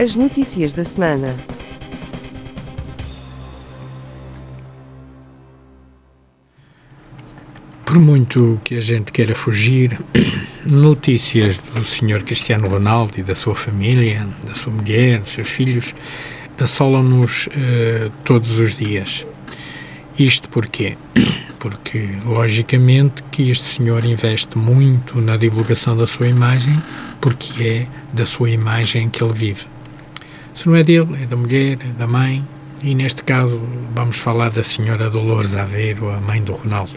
As notícias da semana. Por muito que a gente queira fugir, notícias do Sr. Cristiano Ronaldo e da sua família, da sua mulher, dos seus filhos, assolam-nos uh, todos os dias. Isto porquê? Porque, logicamente, que este senhor investe muito na divulgação da sua imagem, porque é da sua imagem que ele vive. Se não é dele, é da mulher, é da mãe, e neste caso vamos falar da senhora Dolores Aveiro, a mãe do Ronaldo.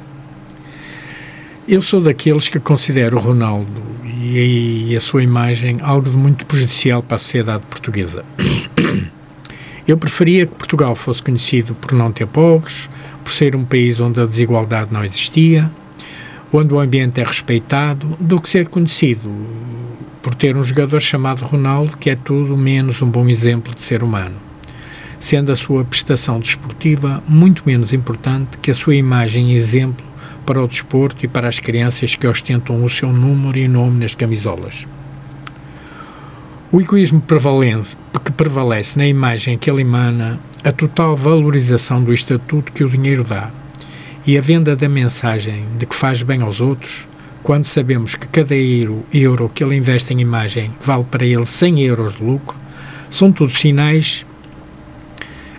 Eu sou daqueles que considero o Ronaldo e, a sua imagem algo de muito prejudicial para a sociedade portuguesa. Eu preferia que Portugal fosse conhecido por não ter pobres, por ser um país onde a desigualdade não existia, onde o ambiente é respeitado, do que ser conhecido por ter um jogador chamado Ronaldo que é tudo menos um bom exemplo de ser humano, sendo a sua prestação desportiva muito menos importante que a sua imagem e exemplo para o desporto e para as crianças que ostentam o seu número e nome nas camisolas. O egoísmo que prevalece na imagem que ele emana, a total valorização do estatuto que o dinheiro dá e a venda da mensagem de que faz bem aos outros, quando sabemos que cada euro, que ele investe em imagem vale para ele 100 euros de lucro, são todos sinais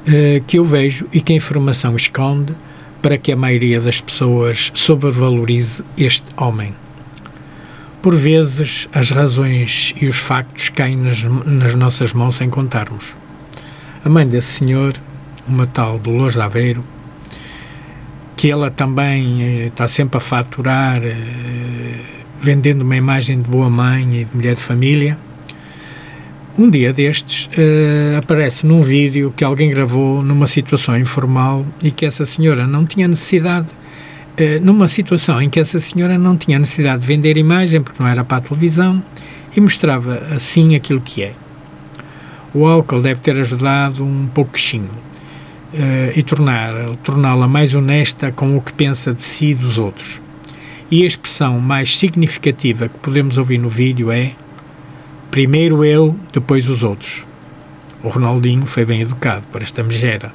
uh, que eu vejo e que a informação esconde para que a maioria das pessoas sobrevalorize este homem. Por vezes, as razões e os factos caem nas, nas nossas mãos sem contarmos. A mãe desse senhor, uma tal Dolores de Aveiro, que ela também eh, está sempre a faturar, eh, vendendo uma imagem de boa mãe e de mulher de família, um dia destes uh, aparece num vídeo que alguém gravou numa situação informal e que essa senhora não tinha necessidade, uh, numa situação em que essa senhora não tinha necessidade de vender imagem porque não era para a televisão e mostrava assim aquilo que é. O álcool deve ter ajudado um pouquinho uh, e tornar, torná-la mais honesta com o que pensa de si e dos outros. E a expressão mais significativa que podemos ouvir no vídeo é Primeiro eu, depois os outros. O Ronaldinho foi bem educado para esta megera.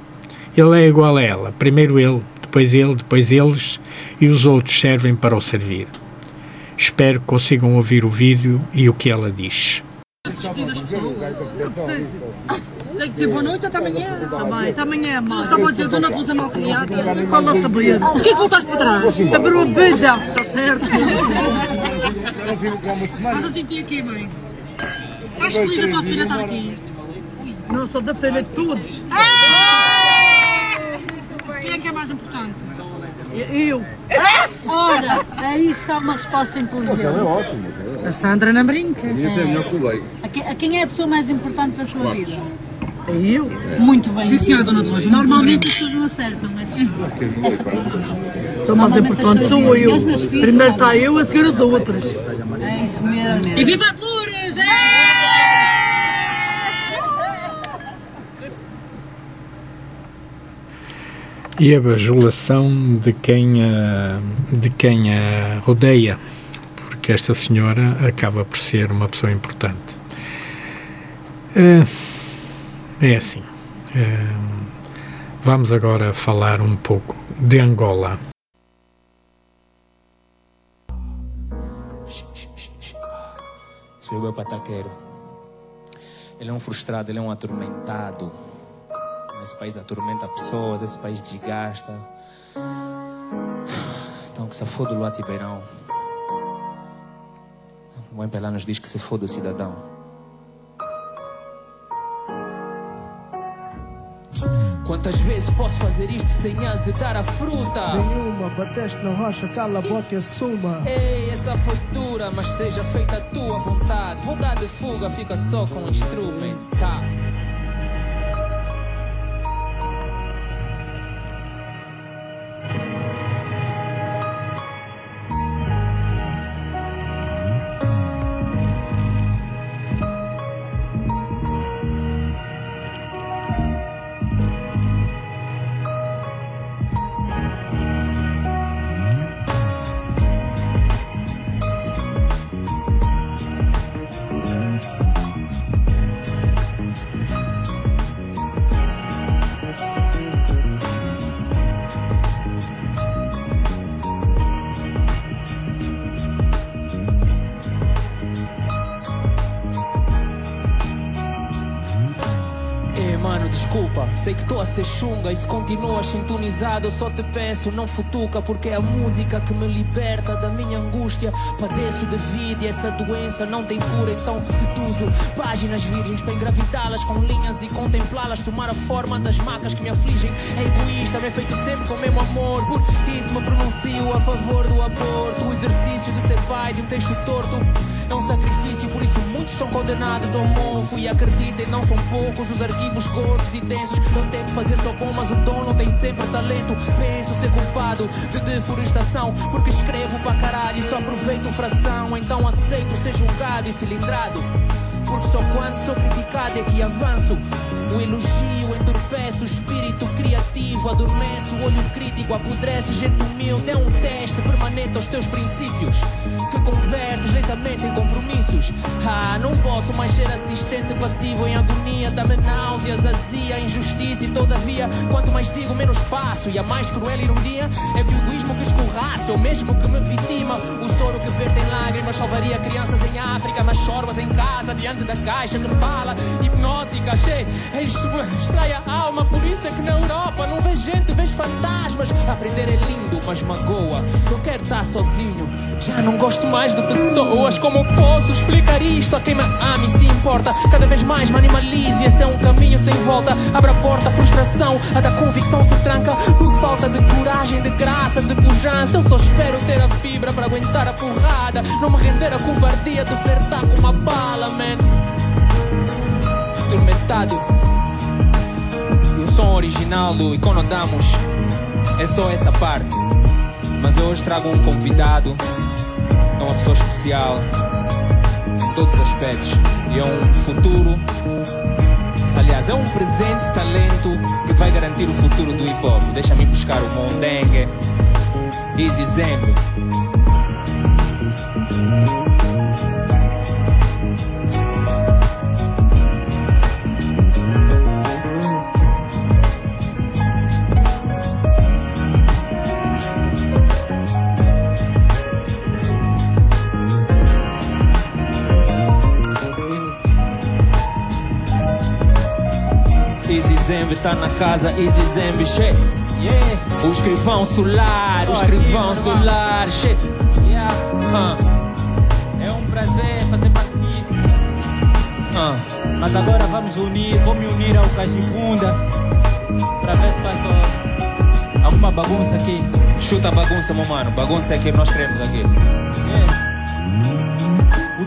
Ele é igual a ela. Primeiro ele, depois ele, depois eles e os outros servem para o servir. Espero que consigam ouvir o vídeo e o que ela diz. Tem que dizer boa noite até amanhã. Também, até amanhã, mãe. Estava a dizer, dona Luz é mal criada. Fala a saber. Porquê que voltaste para trás? A brovida. Está certo. Mas a tinha aqui, mãe. Estás feliz da tua filha estar aqui? Não, sou da filha de todos. Quem é que é mais importante? Eu. Ora, aí está uma resposta inteligente. É ótimo. A Sandra não brinca. É. A quem é a pessoa mais importante da sua vida? É eu? Muito bem. Sim, senhora Dona Dolores. Normalmente as pessoas não acertam essa, essa pergunta. Sou mais importante, sou eu. Primeiro está eu, a seguir as outras. É isso mesmo. E viva a Dolores! É! e a bajulação de quem a, de quem a rodeia, porque esta senhora acaba por ser uma pessoa importante. É, é assim. É, vamos agora falar um pouco de Angola. Sou eu, pataqueiro. Ele é um frustrado, ele é um atormentado esse país atormenta pessoas, esse país desgasta. Então que se foda o Luati Beirão. O MPLA nos diz que se foda o cidadão. Quantas vezes posso fazer isto sem azedar a fruta? Nenhuma, bateste na rocha, cala a boca e assuma. Ei, essa foi dura, mas seja feita a tua vontade. Vontade de fuga fica só com instrumental. Continuas sintonizado, só te peço, não futuca, porque é a música que me liberta da minha angústia. Padeço de vida e essa doença não tem cura, então seduzo páginas virgens para engravidá-las com linhas e contemplá-las, tomar a forma das macas que me afligem. É egoísta, é feito sempre com o mesmo amor. Por isso me pronuncio a favor do aborto. O exercício de ser pai de um texto torto é um sacrifício, por isso muitos são condenados ao mofo. E acreditem, não são poucos os arquivos gordos e densos. Eu tento fazer só bom, mas o dom não tem sempre talento. Penso ser culpado de deforestação, porque escrevo pra caralho e só aproveito fração. Então aceito ser julgado e cilindrado. Porque só quando sou criticado é que avanço. O elogio entorpece o espírito criativo, adormece o olho crítico, apodrece gente humilde. É um teste permanente aos teus princípios que convertes lentamente em compromissos. Ah, não posso mais ser assistente passivo em agonia, dá-me náuseas, azia, injustiça e todavia, quanto mais digo, menos faço. E a mais cruel ironia é que o egoísmo que escorraça o mesmo que me vitima. O soro que verde em lágrimas salvaria crianças em África, mas choras em casa diante da caixa que fala hipnótica, extrai a alma. Por isso é que na Europa não vês gente, vês fantasmas. Aprender é lindo, mas magoa. Eu quero estar sozinho, já não gosto mais de pessoas. Como posso explicar isto a quem me ama e se importa? Cada vez mais me animalizo e esse é um caminho sem volta. Abre a porta, a frustração, a da convicção se tranca por falta de coragem, de graça, de pujança. Eu só espero ter a fibra para aguentar a porrada. Não me render a covardia de flertar com uma bala, man. Atormentado. E o som original do Iconodamos é só essa parte. Mas eu hoje trago um convidado, é uma pessoa especial em todos os aspectos. E é um futuro, aliás, é um presente talento que vai garantir o futuro do hip hop. Deixa-me buscar o Mondengue, Easy Zembe. Tá na casa, Easy Zembe, shit. Yeah. O escrivão solar, o escrivão solar, shit. Yeah. Ah, É um prazer fazer parte disso. ah. Mas agora vamos unir, vou me unir ao Cajibunda para ver se faço alguma bagunça aqui. Chuta a bagunça, meu mano. Bagunça é que nós queremos aqui. Yeah.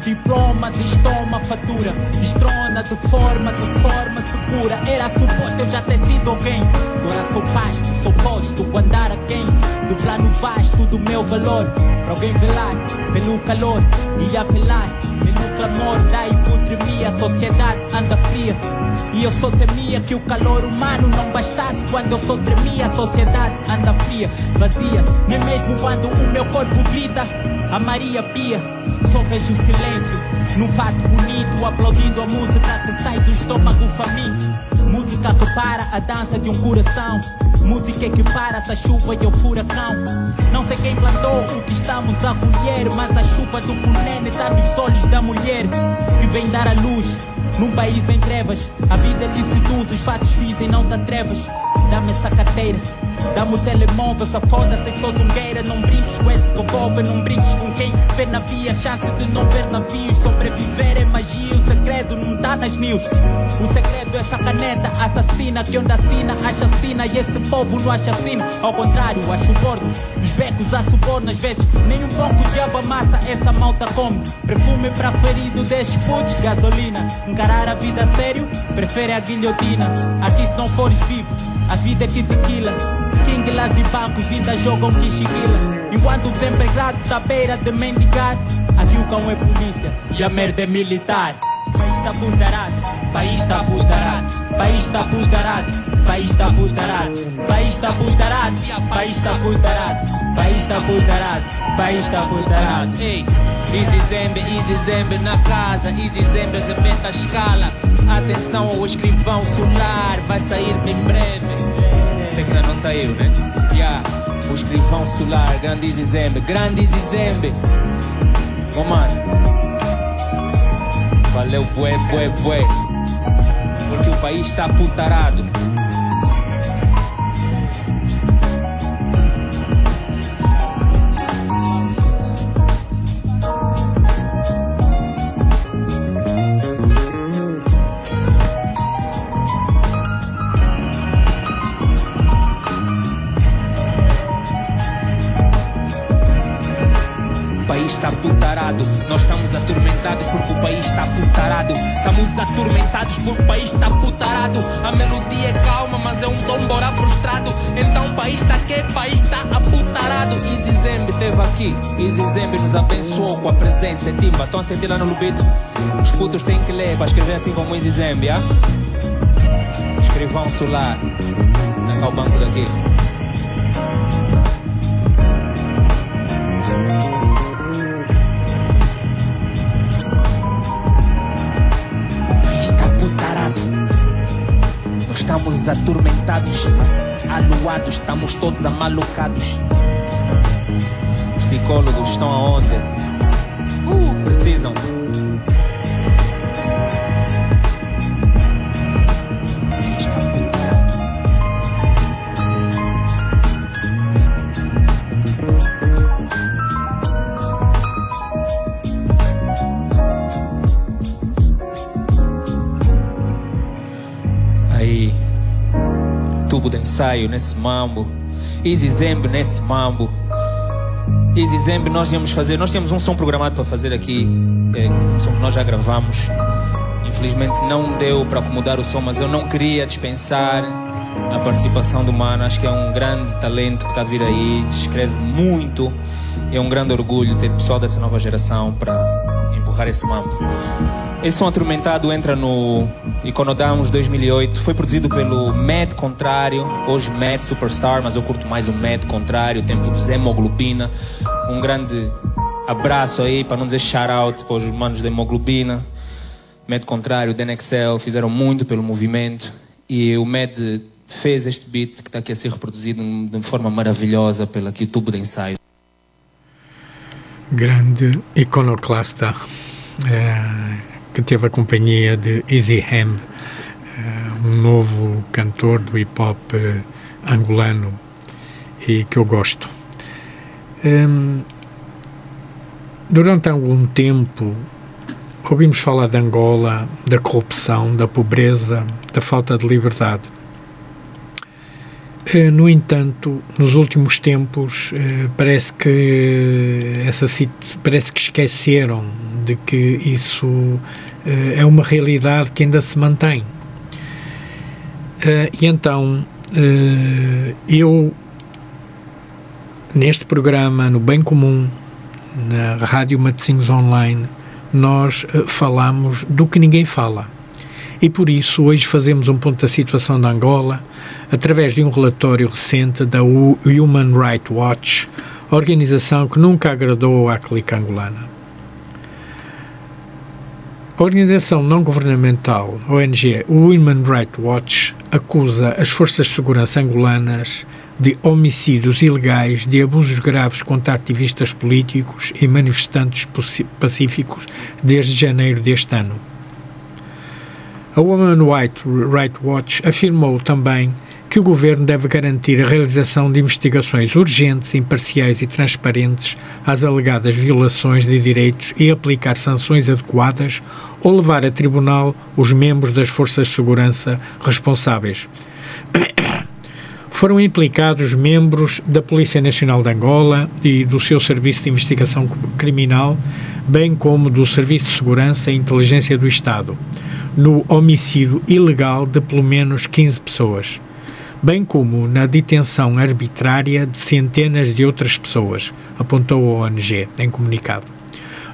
Diploma destoma fatura, destrona de forma, de forma segura. Era suposto eu já ter sido alguém. Agora sou pasto, sou posto, andar a quem? Do plano vasto do meu valor. Pra alguém velar pelo calor e apelar pelo clamor da hipotremia. A sociedade anda fria e eu só temia que o calor humano não bastasse. Quando eu só tremia, a sociedade anda fria, vazia. Nem mesmo quando o meu corpo grita, a Maria Pia. Só vejo silêncio num fato bonito, aplaudindo a música que sai do estômago faminto. Música que para a dança de um coração. Música que para essa chuva e o furacão. Não sei quem plantou o que estamos a colher, mas a chuva do punene está nos olhos da mulher que vem dar a luz. Num país em trevas, a vida lhe seduz, os fatos dizem não te atrevas. Dá-me essa carteira, dá-me o telemóvel, essa foda sem sou zungueira. Não brinques com esse revólver, não brinques com quem vê na via. Chance de não ver navios, sobreviver é magia. O segredo não tá nas news. O segredo é essa caneta assassina que onde assina, assassina e esse povo não assassina. Ao contrário, acho o bordo dos becos a suborno. Às vezes, nem um pouco de aba massa essa malta come. Perfume pra ferido, 10 putos, gasolina. Encarar a vida a sério, prefere a guilhotina. Aqui se não fores vivo, a vida é que tequila. King Las e bancos ainda jogam quixiguila. Enquanto o desempregado tá à beira de mendigar, aqui o cão é polícia e a merda é militar. Está budarado, país está budarado, país está budarado, país está budarado, país está budarado, país está budarado, país está budarado, país está budarado. Ei, Easy Zembe, Easy Zembe na casa, Easy Zembe rebenta a escala. Atenção ao escrivão solar, vai sair em breve. Sei que ainda não saiu, né? Yeah. O escrivão solar, grande Easy Zembe, grande Easy Zembe. Ô mano, valeu, bué, bué, bué. porque o país está putarado. Nós estamos atormentados porque o país está putarado. Estamos atormentados porque o país está putarado. A melodia é calma, mas é um tombora frustrado. Então o país está que? O país está aputarado. Easy Zembe esteve aqui. Easy Zembe nos abençoou com a presença. É timba, estão a sentir lá no lubito. Os putos têm que ler para escrever assim como Easy Zembe, ah? Escrivão solar. Sacar o banco daqui. Atormentados, aluados, estamos todos amalucados. Psicólogos estão aonde? Uh, precisam. Tubo de ensaio nesse mambo. Easy Zembe nesse mambo. Easy Zembe nós íamos fazer, nós tínhamos um som programado para fazer aqui, é, um som que nós já gravamos. Infelizmente não deu para acomodar o som, mas eu não queria dispensar a participação do Mano. Acho que é um grande talento que está a vir aí, escreve muito. É um grande orgulho ter pessoal dessa nova geração para empurrar esse mambo. Esse som atormentado entra no Iconodamos 2008. Foi produzido pelo Mad Contrário, hoje Mad Superstar, mas eu curto mais o Mad Contrário, tempo de Hemoglobina. Um grande abraço aí, para não dizer shout out para os manos da Hemoglobina. Mad Contrário, Dan Excel, fizeram muito pelo movimento. E o Mad fez este beat que está aqui a ser reproduzido de forma maravilhosa pelo aqui, tubo de ensaio. Grande iconoclasta. É que teve a companhia de Easy Ham, uh, um novo cantor do hip hop uh, angolano e que eu gosto. Um, durante algum tempo ouvimos falar de Angola, da corrupção, da pobreza, da falta de liberdade. Eh, no entanto, nos últimos tempos parece que essa parece que esqueceram de que isso uh, é uma realidade que ainda se mantém. E então, eu, neste programa, no Bem Comum, na Rádio Matosinhos Online, nós falamos do que ninguém fala. E por isso, hoje fazemos um ponto da situação da Angola através de um relatório recente da Human Rights Watch, organização que nunca agradou à clica angolana. A organização não governamental, ONG Human Rights Watch, acusa as forças de segurança angolanas de homicídios ilegais, de abusos graves contra ativistas políticos e manifestantes pacíficos desde janeiro deste ano. A Human Rights Watch afirmou também que o governo deve garantir a realização de investigações urgentes, imparciais e transparentes às alegadas violações de direitos e aplicar sanções adequadas ou levar a tribunal os membros das forças de segurança responsáveis. Foram implicados membros da Polícia Nacional de Angola e do seu Serviço de Investigação Criminal, bem como do Serviço de Segurança e Inteligência do Estado, no homicídio ilegal de pelo menos 15 pessoas bem como na detenção arbitrária de centenas de outras pessoas, apontou a ONG em comunicado,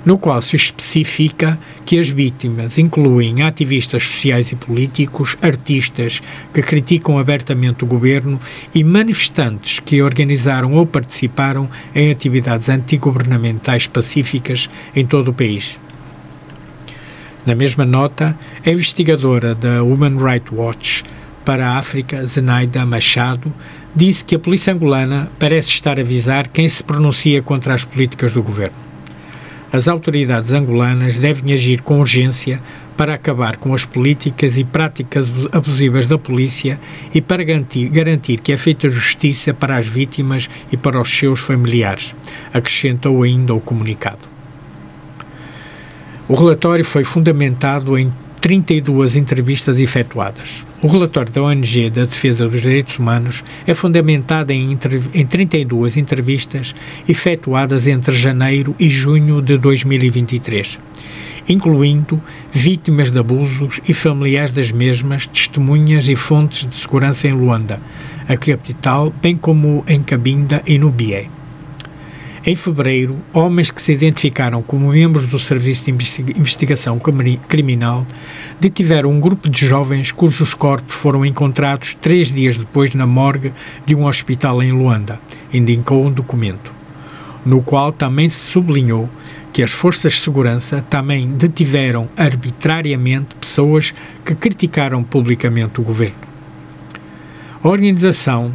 no qual se especifica que as vítimas incluem ativistas sociais e políticos, artistas que criticam abertamente o governo e manifestantes que organizaram ou participaram em atividades antigovernamentais pacíficas em todo o país. Na mesma nota, a investigadora da Human Rights Watch para a África, Zenaida Machado, disse que a polícia angolana parece estar a avisar quem se pronuncia contra as políticas do governo. As autoridades angolanas devem agir com urgência para acabar com as políticas e práticas abusivas da polícia e para garantir, garantir que é feita justiça para as vítimas e para os seus familiares, acrescentou ainda o comunicado. O relatório foi fundamentado em 32 entrevistas efetuadas. O relatório da ONG da Defesa dos Direitos Humanos é fundamentado em, em 32 entrevistas efetuadas entre janeiro e junho de 2023, incluindo vítimas de abusos e familiares das mesmas, testemunhas e fontes de segurança em Luanda, a capital, bem como em Cabinda e no Bié. Em fevereiro, homens que se identificaram como membros do Serviço de Investigação Criminal detiveram um grupo de jovens cujos corpos foram encontrados três dias depois na morgue de um hospital em Luanda, indicou um documento, no qual também se sublinhou que as forças de segurança também detiveram arbitrariamente pessoas que criticaram publicamente o governo. A organização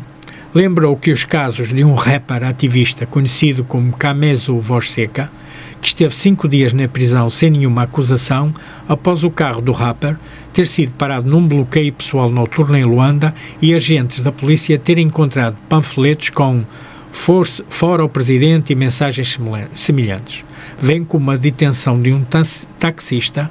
lembrou que os casos de um rapper ativista conhecido como Camezo Voz Seca, que esteve cinco dias na prisão sem nenhuma acusação após o carro do rapper ter sido parado num bloqueio pessoal noturno em Luanda e agentes da polícia terem encontrado panfletos com Force, fora o presidente e mensagens semelhantes, vem como a detenção de um taxista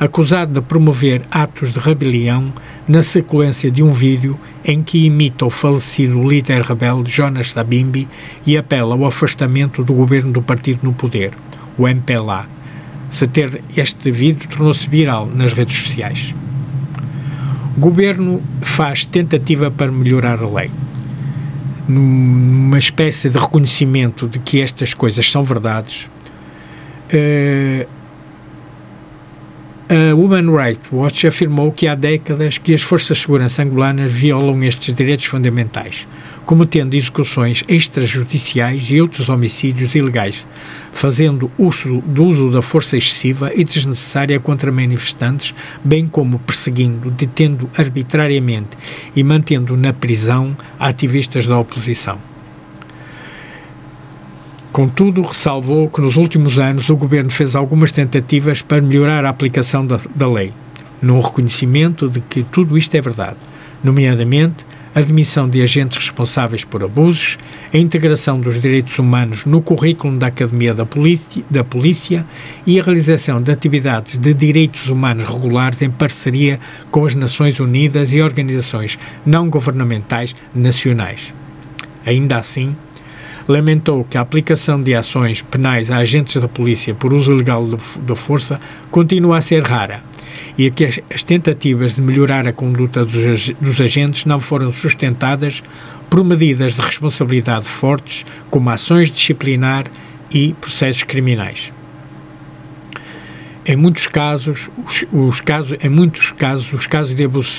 acusado de promover atos de rebelião na sequência de um vídeo em que imita o falecido líder rebelde Jonas Sabimbi e apela ao afastamento do governo do partido no poder, o MPLA. Se ter este vídeo tornou-se viral nas redes sociais. O governo faz tentativa para melhorar a lei. Numa espécie de reconhecimento de que estas coisas são verdades, uh, a Human Rights Watch afirmou que há décadas que as forças de segurança angolanas violam estes direitos fundamentais, cometendo execuções extrajudiciais e outros homicídios ilegais, fazendo uso do uso da força excessiva e desnecessária contra manifestantes, bem como perseguindo, detendo arbitrariamente e mantendo na prisão ativistas da oposição. Contudo, ressalvou que nos últimos anos o governo fez algumas tentativas para melhorar a aplicação da, da lei, num reconhecimento de que tudo isto é verdade, nomeadamente a admissão de agentes responsáveis por abusos, a integração dos direitos humanos no currículo da Academia da, da Polícia e a realização de atividades de direitos humanos regulares em parceria com as Nações Unidas e organizações não governamentais nacionais. Ainda assim, lamentou que a aplicação de ações penais a agentes da polícia por uso ilegal da força continua a ser rara e que as, as tentativas de melhorar a conduta dos, dos agentes não foram sustentadas por medidas de responsabilidade fortes, como ações disciplinar e processos criminais. Em muitos casos, os, os, casos, em muitos casos, os casos de abuso,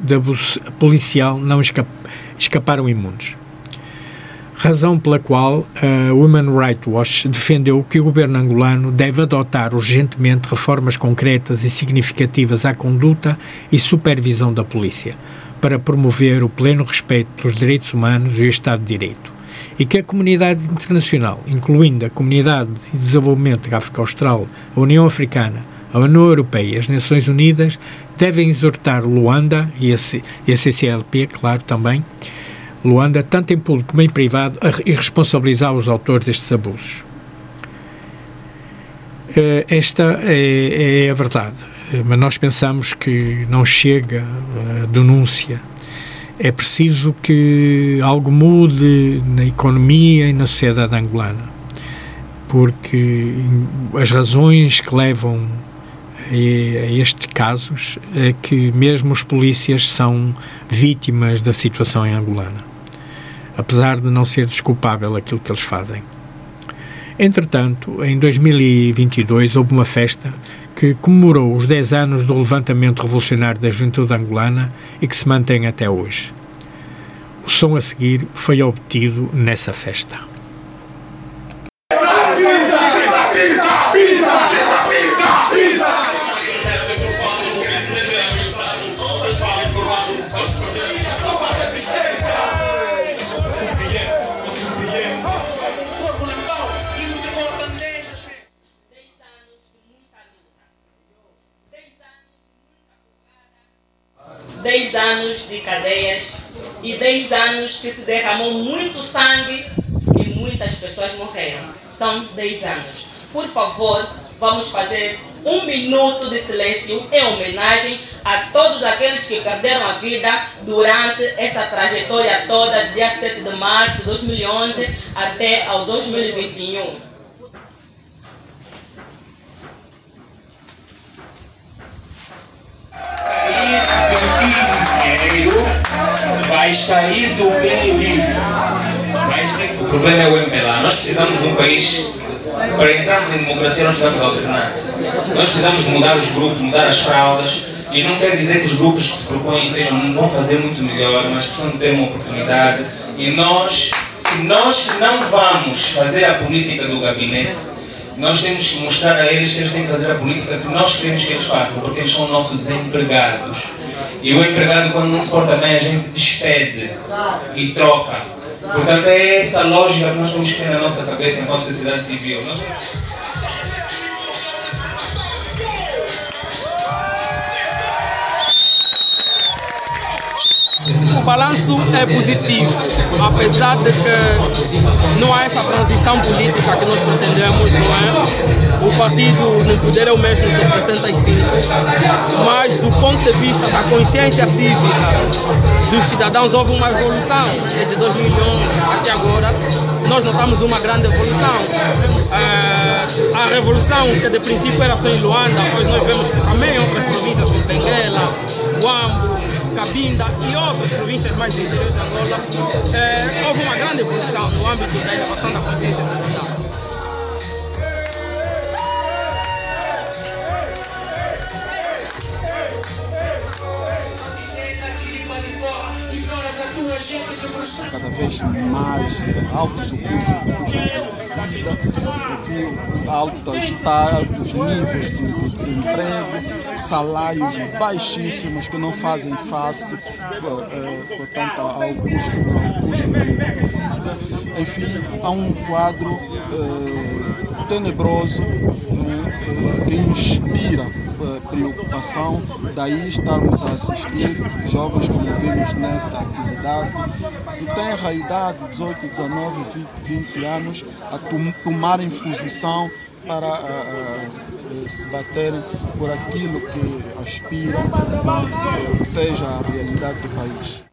de abuso policial não escaparam imunes razão pela qual a Human Rights Watch defendeu que o governo angolano deve adotar urgentemente reformas concretas e significativas à conduta e supervisão da polícia, para promover o pleno respeito pelos direitos humanos e o Estado de Direito. E que a comunidade internacional, incluindo a Comunidade de Desenvolvimento da África Austral, a União Africana, a União Europeia e as Nações Unidas, devem exortar Luanda e a CCLP, claro, também, Luanda, tanto em público como em privado, a responsabilizar os autores destes abusos. Eh, esta é, é, a verdade, eh, mas nós pensamos que não chega a denúncia. É preciso que algo mude na economia e na sociedade angolana, porque as razões que levam a estes casos é que mesmo os polícias são vítimas da situação em angolana apesar de não ser desculpável aquilo que eles fazem. Entretanto, em 2022 houve uma festa que comemorou os 10 anos do levantamento revolucionário da juventude angolana e que se mantém até hoje. O som a seguir foi obtido nessa festa. De cadeias e 10 anos que se derramou muito sangue e muitas pessoas morreram. São 10 anos. Por favor, vamos fazer um minuto de silêncio em homenagem a todos aqueles que perderam a vida durante essa trajetória toda, dia 7 de março de 2011 até ao 2021. Dinheiro vai sair do meio Mas o problema é o MPLA. Nós precisamos de um país, para entrarmos em democracia, nós precisamos de alternância. Nós precisamos de mudar os grupos, mudar as fraldas. E não quer dizer que os grupos que se propõem sejam, não vão fazer muito melhor, mas precisam de ter uma oportunidade. E nós, nós não vamos fazer a política do gabinete, nós temos que mostrar a eles que eles têm que fazer a política que nós queremos que eles façam, porque eles são nossos empregados. E o empregado, quando não se porta bem, a gente despede e troca. Portanto, é essa lógica que nós temos que ter na nossa cabeça enquanto sociedade civil. Nós temos O balanço é positivo, apesar de que não há essa transição política que nós pretendemos, não é? O partido no poder é o mesmo de 75, mas do ponto de vista da consciência cívica dos cidadãos houve uma evolução desde 2011 até agora. Nós notamos uma grande evolução. É, a revolução que de princípio era só em Luanda, pois nós vemos que também outras províncias como Benguela, Guambo, Cabinda e outras províncias mais do interior de Angola, é, houve uma grande evolução no âmbito da elevação da consciência social. cada vez mais altos o custo, o custo vida, enfim, altos, altos níveis de, de, desemprego, salários baixíssimos que não fazem face, eh, portanto, ao custo, ao custo de vida. Enfim, há um quadro eh, tenebroso né, que inspira preocupação, daí estarmos a assistir jovens como vimos nessa atividade, que têm a realidade 18, 19, 20, 20 anos, a tomarem posição para uh, uh, se baterem por aquilo que aspiram, uh, seja a realidade do país.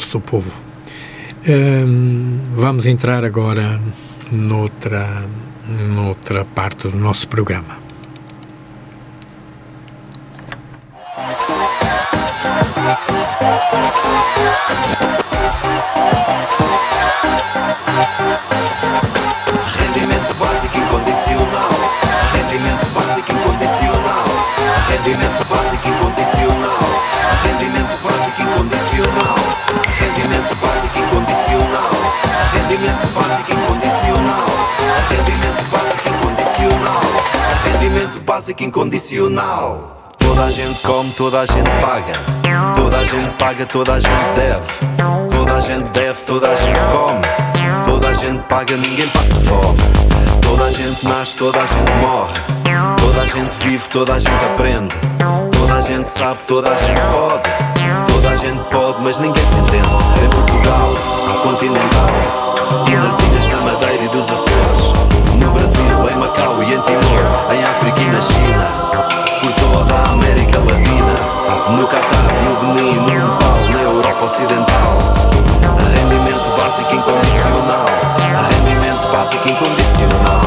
Fosse do povo. Hum, vamos entrar agora noutra, noutra parte do nosso programa. Rendimento básico incondicional. Rendimento básico incondicional. Rendimento incondicional. Toda a gente come, toda a gente paga. Toda a gente paga, toda a gente deve. Toda a gente deve, toda a gente come. Toda a gente paga, ninguém passa fome. Toda a gente nasce, toda a gente morre. Toda a gente vive, toda a gente aprende. Toda a gente sabe, toda a gente pode. Toda a gente pode, mas ninguém se entende. Em Portugal, no continental. E nas ilhas da Madeira e dos Açores. No Brasil, em Macau e em Timor. Em África e na China. Por toda a América Latina. No Catar, no Benin, no Nepal, na Europa Ocidental. Rendimento básico incondicional. Rendimento básico incondicional.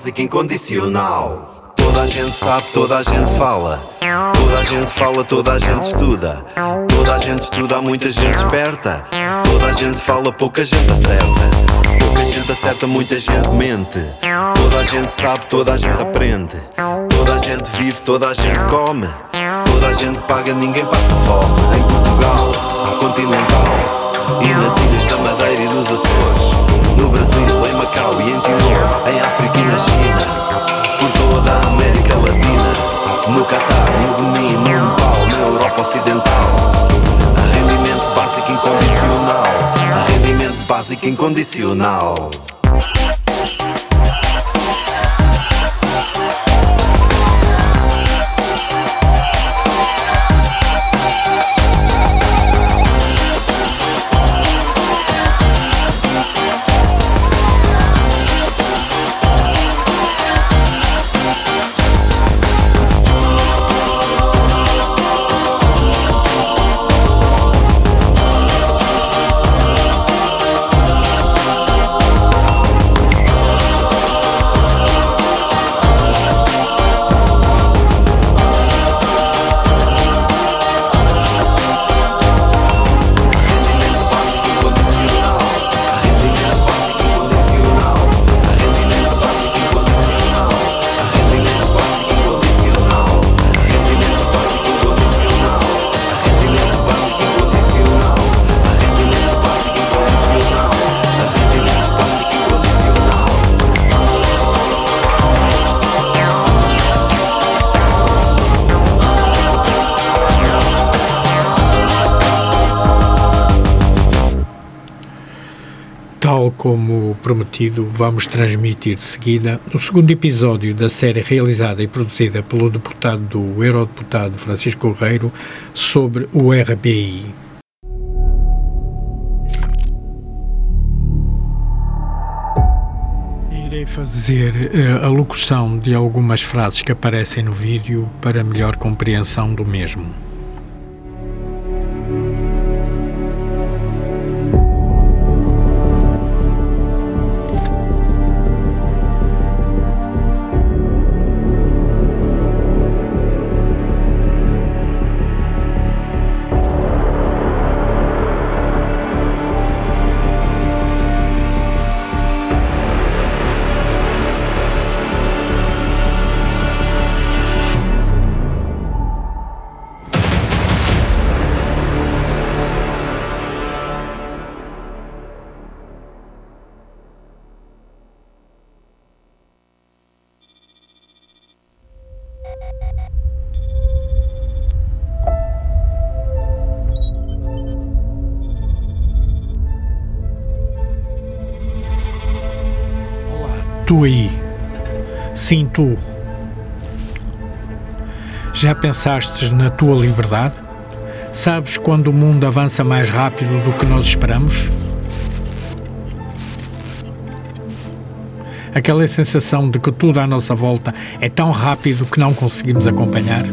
Básico incondicional. Toda a gente sabe, toda a gente fala. Toda a gente fala, toda a gente estuda. Toda a gente estuda, há muita gente esperta. Toda a gente fala, pouca gente acerta. Pouca gente acerta, muita gente mente. Toda a gente sabe, toda a gente aprende. Toda a gente vive, toda a gente come. Toda a gente paga, ninguém passa fome. Em Portugal, continental. E nas ilhas da Madeira e dos Açores. No Brasil, em Macau e em Timor. Em África e na China. Por toda a América Latina. No Catar, no Benin, no Nepal, na Europa Ocidental. A rendimento básico incondicional. A rendimento básico incondicional. Prometido, vamos transmitir de seguida o segundo episódio da série realizada e produzida pelo deputado do Eurodeputado Francisco Correiro sobre o RBI. Irei fazer uh, a locução de algumas frases que aparecem no vídeo para melhor compreensão do mesmo. Tu. Já pensaste na tua liberdade? Sabes quando o mundo avança mais rápido do que nós esperamos? Aquela sensação de que tudo à nossa volta é tão rápido que não conseguimos acompanhar?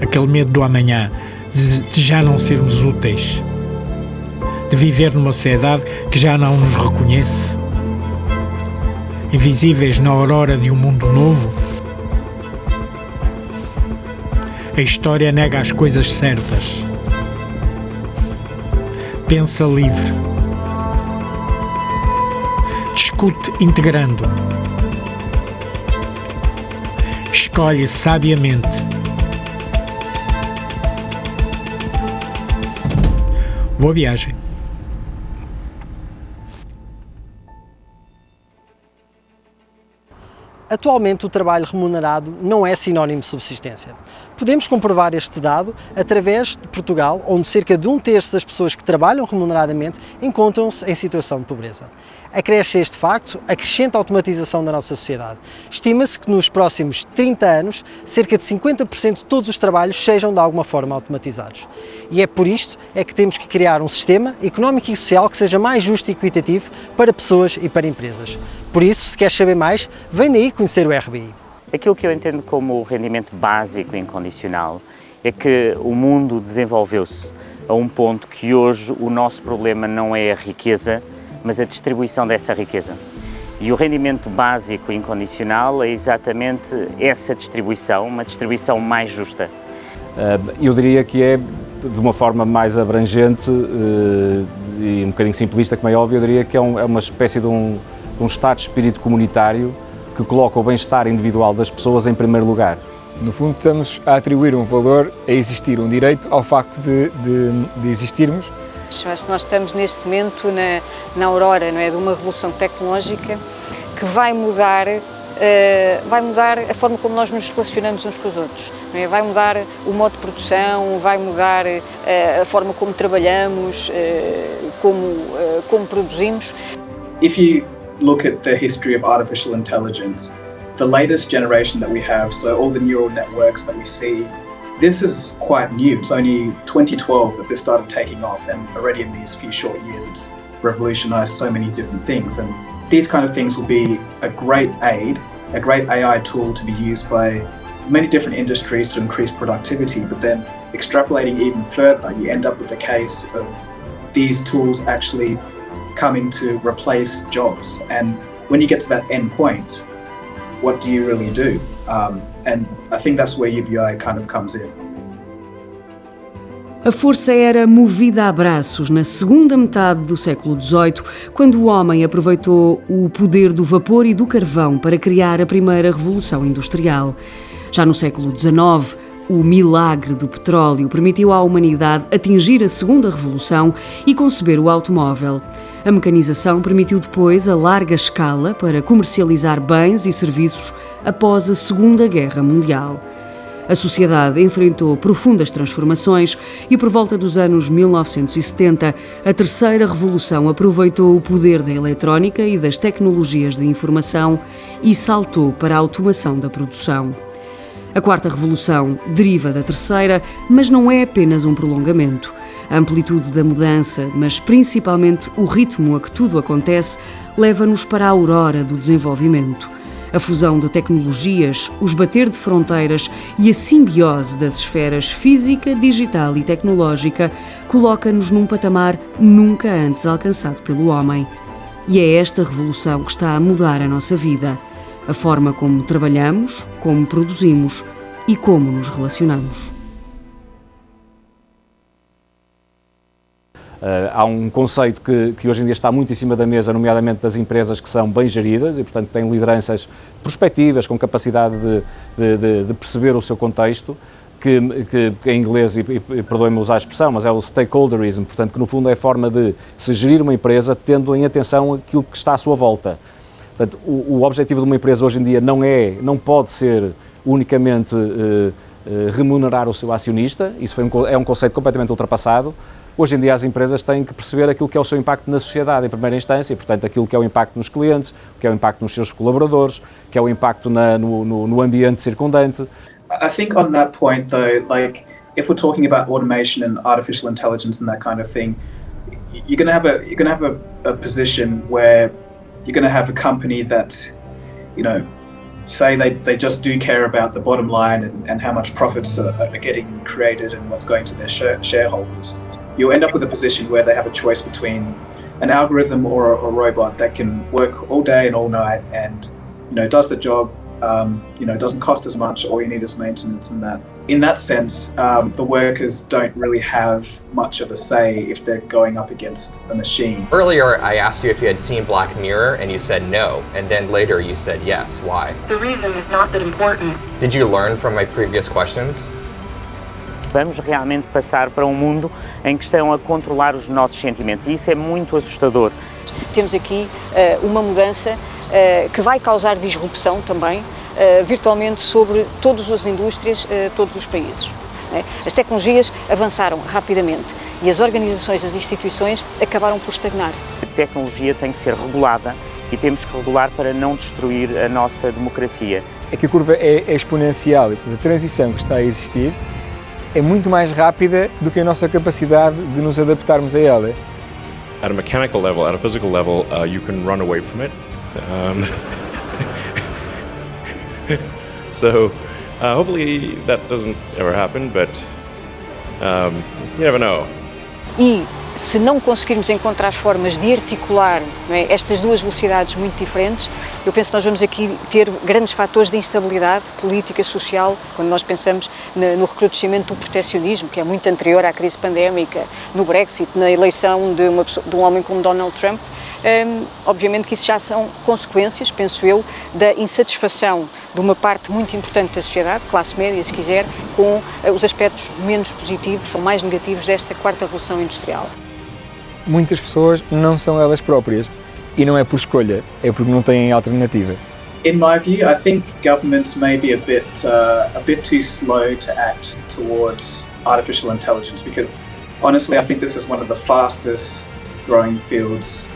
Aquele medo do amanhã, de, de já não sermos úteis? De viver numa sociedade que já não nos reconhece? Invisíveis na aurora de um mundo novo? A história nega as coisas certas. Pensa livre. Discute integrando. Escolhe sabiamente. Boa viagem. Atualmente, o trabalho remunerado não é sinónimo de subsistência. Podemos comprovar este dado através de Portugal, onde cerca de um terço das pessoas que trabalham remuneradamente encontram-se em situação de pobreza. Acresce este facto a crescente automatização da nossa sociedade. Estima-se que nos próximos 30 anos, cerca de 50% de todos os trabalhos sejam de alguma forma automatizados. E é por isto é que temos que criar um sistema económico e social que seja mais justo e equitativo para pessoas e para empresas. Por isso, se queres saber mais, vem daí conhecer o RBI. Aquilo que eu entendo como rendimento básico incondicional é que o mundo desenvolveu-se a um ponto que hoje o nosso problema não é a riqueza, mas a distribuição dessa riqueza. E o rendimento básico incondicional é exatamente essa distribuição, uma distribuição mais justa. Eu diria que é, de uma forma mais abrangente e um bocadinho simplista, como é óbvio, eu diria que é, uma espécie de um, um estado de espírito comunitário que coloca o bem-estar individual das pessoas em primeiro lugar. No fundo, estamos a atribuir um valor a existir, um direito ao facto de, de, de existirmos. Eu acho que nós estamos neste momento na, na aurora não é, de uma revolução tecnológica que vai mudar Uh, vai mudar a forma como nós nos relacionamos uns com os outros. É? Vai mudar o modo de produção, vai mudar uh, a forma como trabalhamos, uh, como, como produzimos. If you look at the history of artificial intelligence, the latest generation that we have, so all the neural networks that we see, this is quite new. It's only 2012 that this started taking off, and already in these few short years, it's revolutionized so many different things. And these kind of things will be a great aid, a great AI tool to be used by many different industries to increase productivity. But then extrapolating even further, you end up with the case of these tools actually coming to replace jobs. And when you get to that end point, what do you really do? Um, and I think that's where UBI kind of comes in. A força era movida a braços na segunda metade do século XVIII, quando o homem aproveitou o poder do vapor e do carvão para criar a primeira revolução industrial. Já no século XIX, o milagre do petróleo permitiu à humanidade atingir a segunda revolução e conceber o automóvel. A mecanização permitiu depois a larga escala para comercializar bens e serviços após a Segunda Guerra Mundial. A sociedade enfrentou profundas transformações e, por volta dos anos 1970, a terceira revolução aproveitou o poder da eletrónica e das tecnologias de informação e saltou para a automação da produção. A quarta revolução deriva da terceira, mas não é apenas um prolongamento. A amplitude da mudança, mas principalmente o ritmo a que tudo acontece, leva-nos para a aurora do desenvolvimento. A fusão de tecnologias, os bater de fronteiras e a simbiose das esferas física, digital e tecnológica coloca-nos num patamar nunca antes alcançado pelo homem. E é esta revolução que está a mudar a nossa vida, a forma como trabalhamos, como produzimos e como nos relacionamos. Uh, há um conceito que, que, hoje em dia está muito em cima da mesa, nomeadamente das empresas que são bem geridas e, portanto, têm lideranças prospectivas, com capacidade de, de, de, perceber o seu contexto, que, que, que em inglês, e, e perdoem-me usar a expressão, mas é o stakeholderism, portanto, que no fundo é a forma de se gerir uma empresa tendo em atenção aquilo que está à sua volta. Portanto, o, o objetivo de uma empresa hoje em dia não é, não pode ser unicamente uh, uh, remunerar o seu acionista, isso foi um, é um conceito completamente ultrapassado, Hoje em dia as empresas têm que perceber aquilo que é o seu impacto na sociedade em primeira instância, e, portanto aquilo que é o impacto nos clientes, que é o impacto nos seus colaboradores, que é o impacto na, no, no, no ambiente circundante. I think on that point though, like if we're talking about automation and artificial intelligence and that kind of thing, you're going have a you're have a, a position where you're going to have a company that, you know, say they, they just do care about the bottom line and, and how much profits are, are getting created and what's going to their share, shareholders. you'll end up with a position where they have a choice between an algorithm or a, a robot that can work all day and all night and you know does the job um, you know doesn't cost as much all you need is maintenance and that in that sense um, the workers don't really have much of a say if they're going up against a machine. Earlier i asked you if you had seen black mirror and you said no and then later you said yes. Why? The reason is not that important. Did you learn from my previous questions? Vamos realmente passar para um mundo em que estão a controlar os nossos sentimentos e isso é muito assustador. Temos aqui uh, uma mudança uh, que vai causar disrupção também, virtualmente sobre todas as indústrias, todos os países. Né? As tecnologias avançaram rapidamente e as organizações, as instituições acabaram por estagnar. A tecnologia tem que ser regulada e temos que regular para não destruir a nossa democracia. É que a curva é, é exponencial e a transição que está a existir é muito mais rápida do que a nossa capacidade de nos adaptarmos a ela. At a mechanical level, at a physical level, uh, you can run away from it. Um, so, uh, hopefully that doesn't ever happen, but um, you never know. Se não conseguirmos encontrar formas de articular é, estas duas velocidades muito diferentes, eu penso que nós vamos aqui ter grandes fatores de instabilidade política, social, quando nós pensamos no recrudescimento do proteccionismo, que é muito anterior à crise pandémica, no Brexit, na eleição de, uma, de um homem como Donald Trump. Um, obviamente que isso já são consequências, penso eu, da insatisfação de uma parte muito importante da sociedade, classe média, se quiser, com uh, os aspectos menos positivos ou mais negativos desta quarta revolução industrial. Muitas pessoas não são elas próprias e não é por escolha, é porque não têm alternativa. In my view, I think governments may be a bit uh, a bit too slow to act towards artificial intelligence because honestly, I think this is one of the fastest growing fields.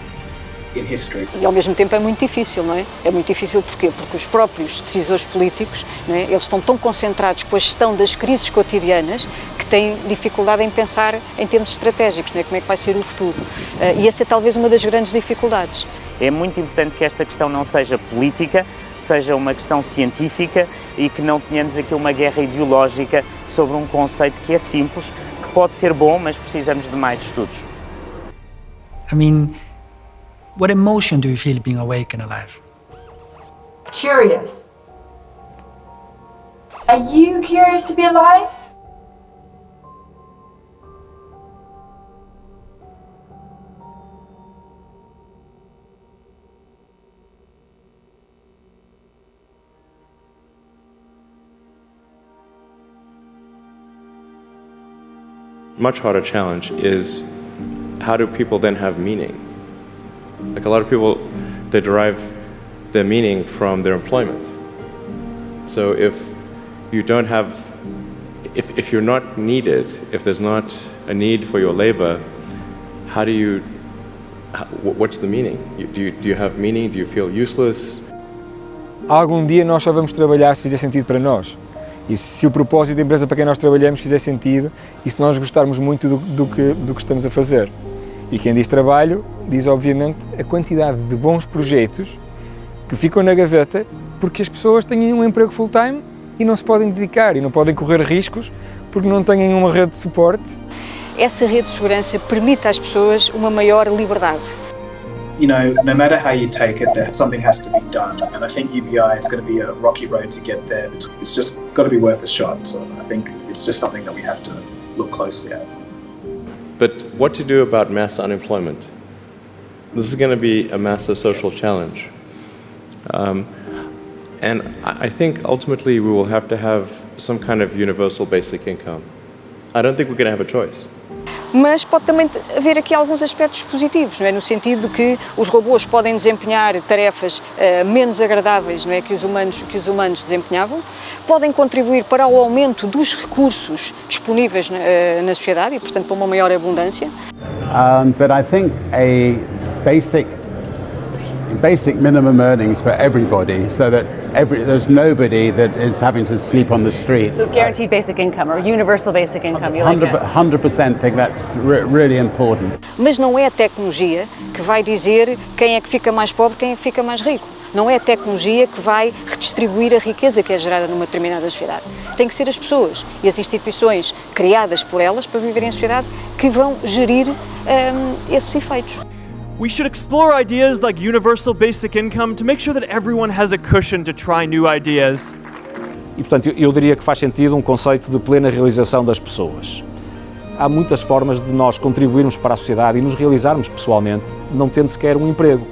E ao mesmo tempo é muito difícil, não é? É muito difícil porquê? Porque os próprios decisores políticos, não é? Eles estão tão concentrados com a gestão das crises cotidianas que têm dificuldade em pensar em termos estratégicos, não é? Como é que vai ser o futuro? Uh, e essa é talvez uma das grandes dificuldades. É muito importante que esta questão não seja política, seja uma questão científica e que não tenhamos aqui uma guerra ideológica sobre um conceito que é simples, que pode ser bom, mas precisamos de mais estudos. I mean, what emotion do you feel being awake and alive? Curious. Are you curious to be alive? much harder challenge is how do people then have meaning? Like a lot of people, they derive their meaning from their employment. So if you don't have, if, if you're not needed, if there's not a need for your labor, how do you, what's the meaning? Do, you, do you have meaning? Do you feel useless? Algum dia nós só vamos trabalhar se fizer sentido para nós. E se o propósito da empresa para quem nós trabalhamos fizer sentido e se nós gostarmos muito do, do, que, do que estamos a fazer. E quem diz trabalho, diz obviamente a quantidade de bons projetos que ficam na gaveta porque as pessoas têm um emprego full-time e não se podem dedicar e não podem correr riscos porque não têm uma rede de suporte. Essa rede de segurança permite às pessoas uma maior liberdade. you know, no matter how you take it, there, something has to be done. And I think UBI is going to be a rocky road to get there. It's just got to be worth a shot. So I think it's just something that we have to look closely at. But what to do about mass unemployment? This is going to be a massive social challenge. Um, and I think ultimately we will have to have some kind of universal basic income. I don't think we're going to have a choice. Mas pode também haver aqui alguns aspectos positivos, não é? no sentido que os robôs podem desempenhar tarefas uh, menos agradáveis não é? que, os humanos, que os humanos desempenhavam, podem contribuir para o aumento dos recursos disponíveis uh, na sociedade e, portanto, para uma maior abundância. Um, but I think a basic basic minimum earnings for everybody so that every, there's nobody that is having to sleep on the street. So guaranteed basic income or universal basic income, you 100, like 100% think that's re really important. Mas não é a tecnologia que vai dizer quem é que fica mais pobre, quem é que fica mais rico. Não é a tecnologia que vai redistribuir a riqueza que é gerada numa determinada sociedade. Tem que ser as pessoas e as instituições criadas por elas para viverem em sociedade que vão gerir um, esses efeitos. We should explore ideas like universal basic income to make sure that everyone has a cushion to try new ideas. E portanto, eu, diria que faz sentido um conceito de plena realização das pessoas. Há muitas formas de nós contribuirmos para a sociedade e nos realizarmos pessoalmente, não tendo sequer um emprego.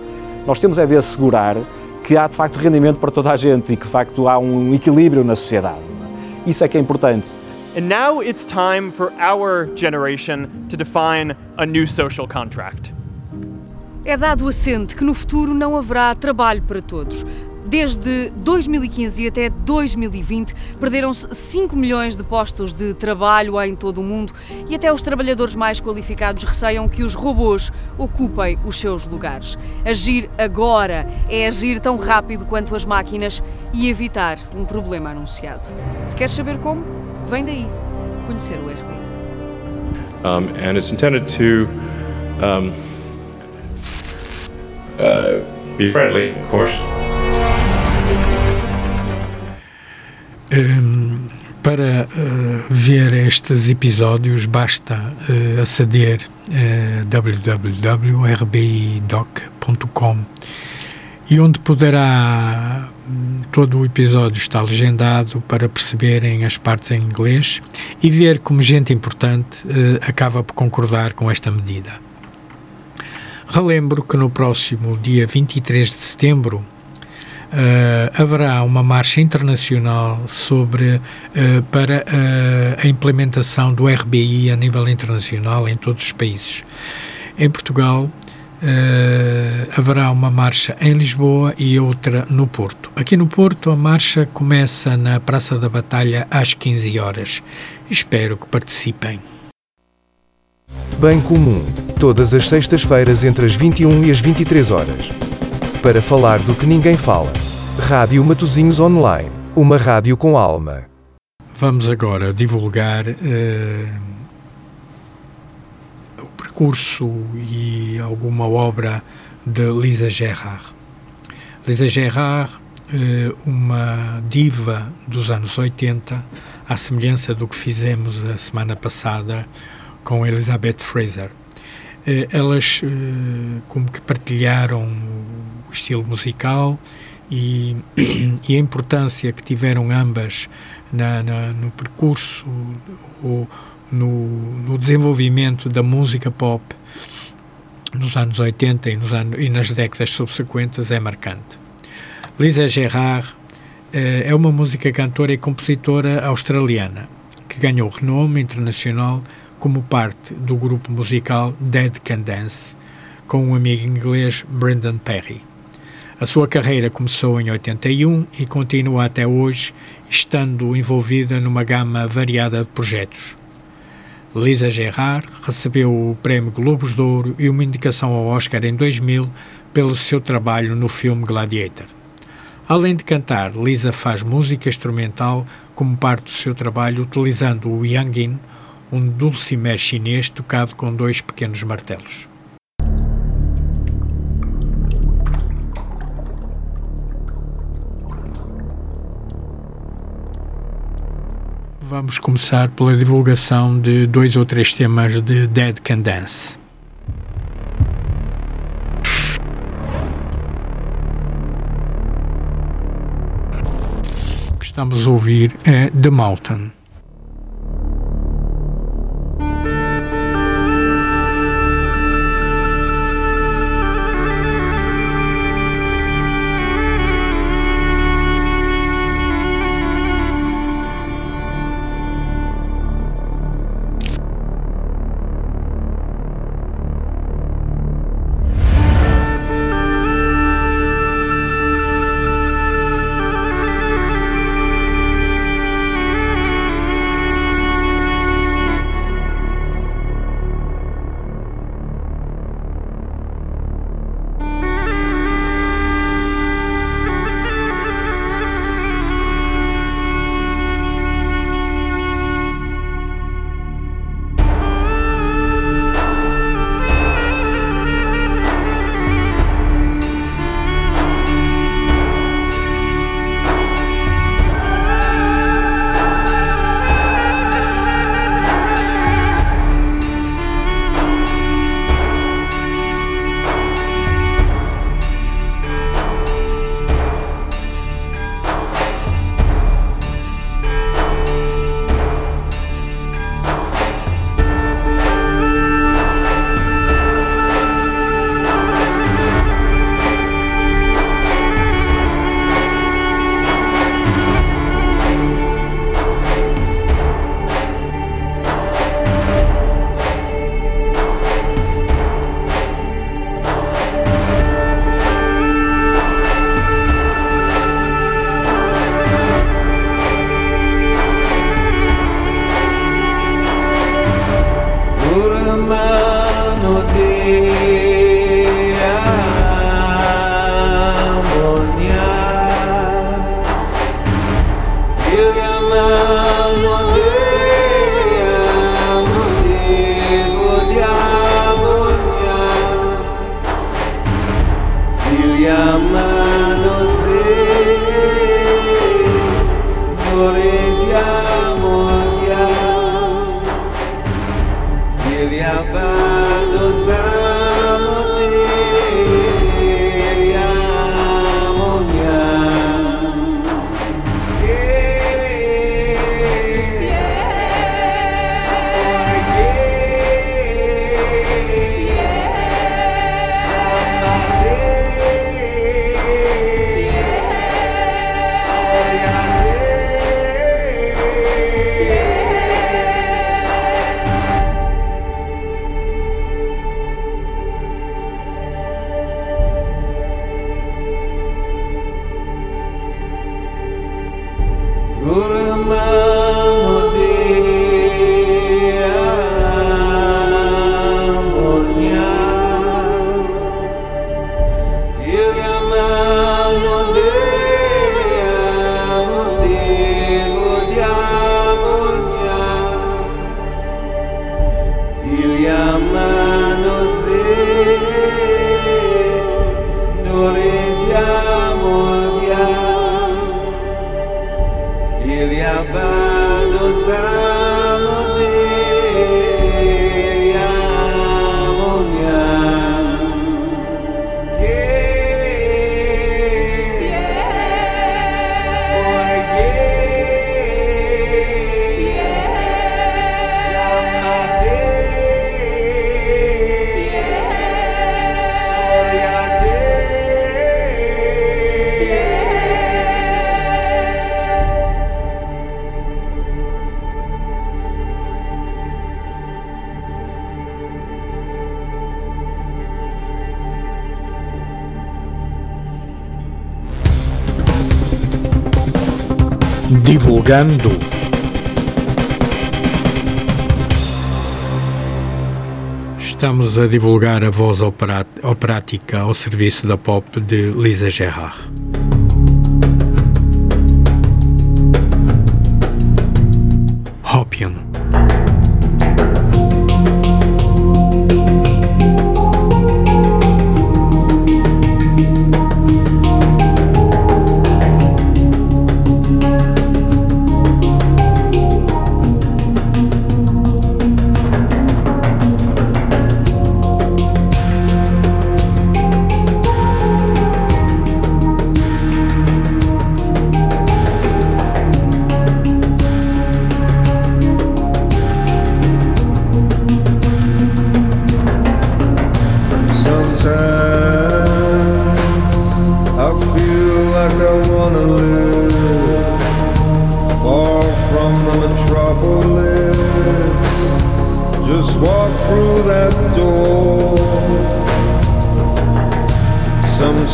Nós temos é de assegurar que há de facto rendimento para toda a gente e que de facto há um equilíbrio na sociedade. Isso é que é importante. And now it's time for our generation to define a new social contract. É dado assente que no futuro não haverá trabalho para todos. Desde 2015 e até 2020 perderam-se 5 milhões de postos de trabalho em todo o mundo e até os trabalhadores mais qualificados receiam que os robôs ocupem os seus lugares. Agir agora é agir tão rápido quanto as máquinas e evitar um problema anunciado. Se quer saber como, vem daí conhecer o RBI. Um, and it's intended to um, uh, be friendly, of course. Um, Para uh, ver estes episódios, basta uh, aceder a www.rbidoc.com e onde poderá todo o episódio está legendado para perceberem as partes em inglês e ver como gente importante uh, acaba por concordar com esta medida. Relembro que no próximo dia 23 de setembro Uh, haverá uma marcha internacional sobre uh, para uh, a implementação do RBI a nível internacional em todos os países. Em Portugal haverá uma marcha em Lisboa e outra no Porto. Aqui no Porto a marcha começa na Praça da Batalha às 15 horas. Espero que participem. Bem comum, todas as sextas-feiras entre as 21 e as 23 horas para falar do que ninguém fala. Rádio Matozinhos Online, uma rádio com alma. Vamos agora divulgar uh, o percurso e alguma obra de Lisa Gerard. Lisa Gerard, uh, uma diva dos anos 80, à semelhança do que fizemos a semana passada com Elizabeth Fraser. Uh, elas como que partilharam o estilo musical e, e a importância que tiveram ambas na, na no percurso, o, no, no, desenvolvimento da música pop nos anos 80 e, nos anos, e nas décadas subsequentes é marcante. Lisa Gerard eh, é uma música cantora e compositora australiana que ganhou renome internacional como parte do grupo musical Dead Can Dance com um amigo inglês Brendan Perry. A sua carreira começou em 81 e continua até hoje, estando envolvida numa gama variada de projetos. Lisa Gerard recebeu o Prémio Globos de Ouro e uma indicação ao Oscar em 2000 pelo seu trabalho no filme Gladiator. Além de cantar, Lisa faz música instrumental como parte do seu trabalho utilizando o yangin, um dulcimer chinês tocado com dois pequenos martelos. Vamos começar pela divulgação de dois ou três temas de Dead Can Dance. Que estamos a ouvir é The Mountain. Divulgando. Estamos a divulgar a voz operática ao serviço da pop de Lisa Gerard.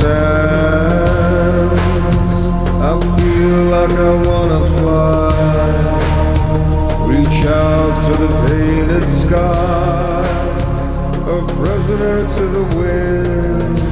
chance. I feel like I wanna fly. Reach out to the painted sky, a prisoner to the wind.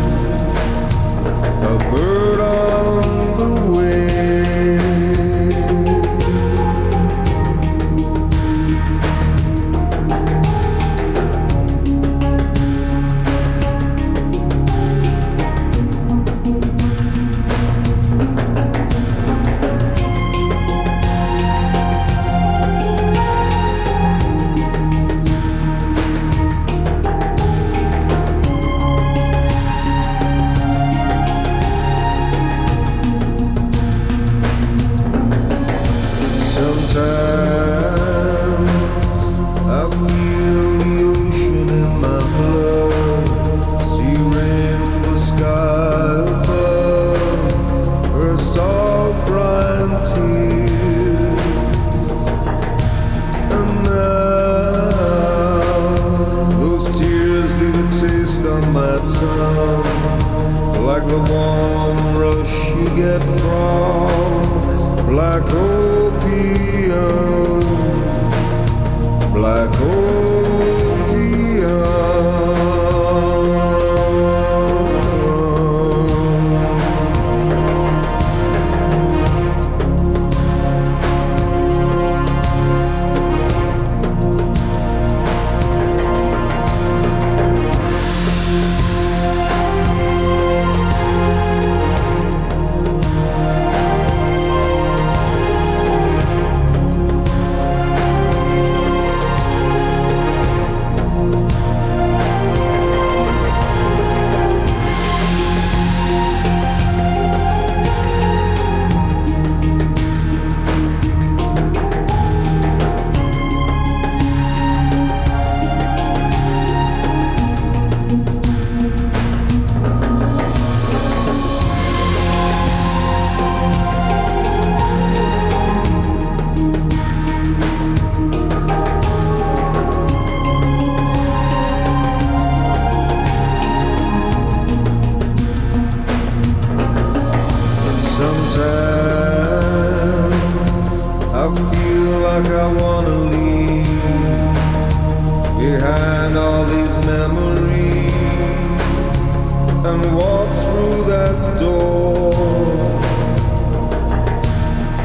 door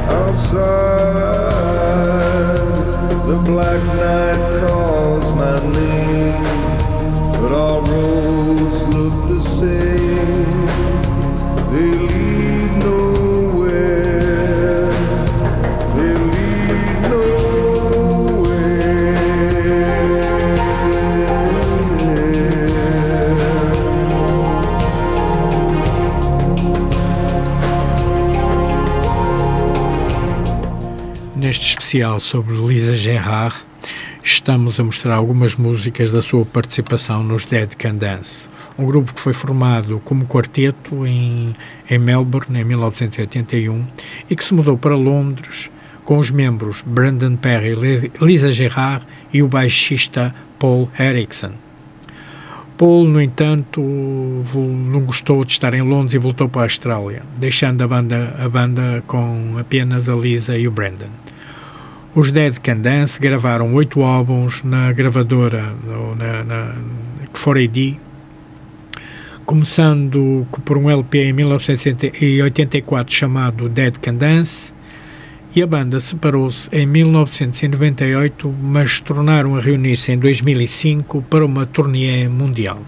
outside the black night. Especial sobre Lisa Gerard, estamos a mostrar algumas músicas da sua participação nos Dead Can Dance, um grupo que foi formado como quarteto em, em Melbourne em 1981 e que se mudou para Londres com os membros Brandon Perry, Lisa Gerard e o baixista Paul Erickson. Paul, no entanto, não gostou de estar em Londres e voltou para a Austrália, deixando a banda, a banda com apenas a Lisa e o Brandon. Os Dead Can Dance gravaram oito álbuns na gravadora na, na, 4AD, começando por um LP em 1984 chamado Dead Can Dance, e a banda separou-se em 1998, mas tornaram a reunir-se em 2005 para uma turnê mundial.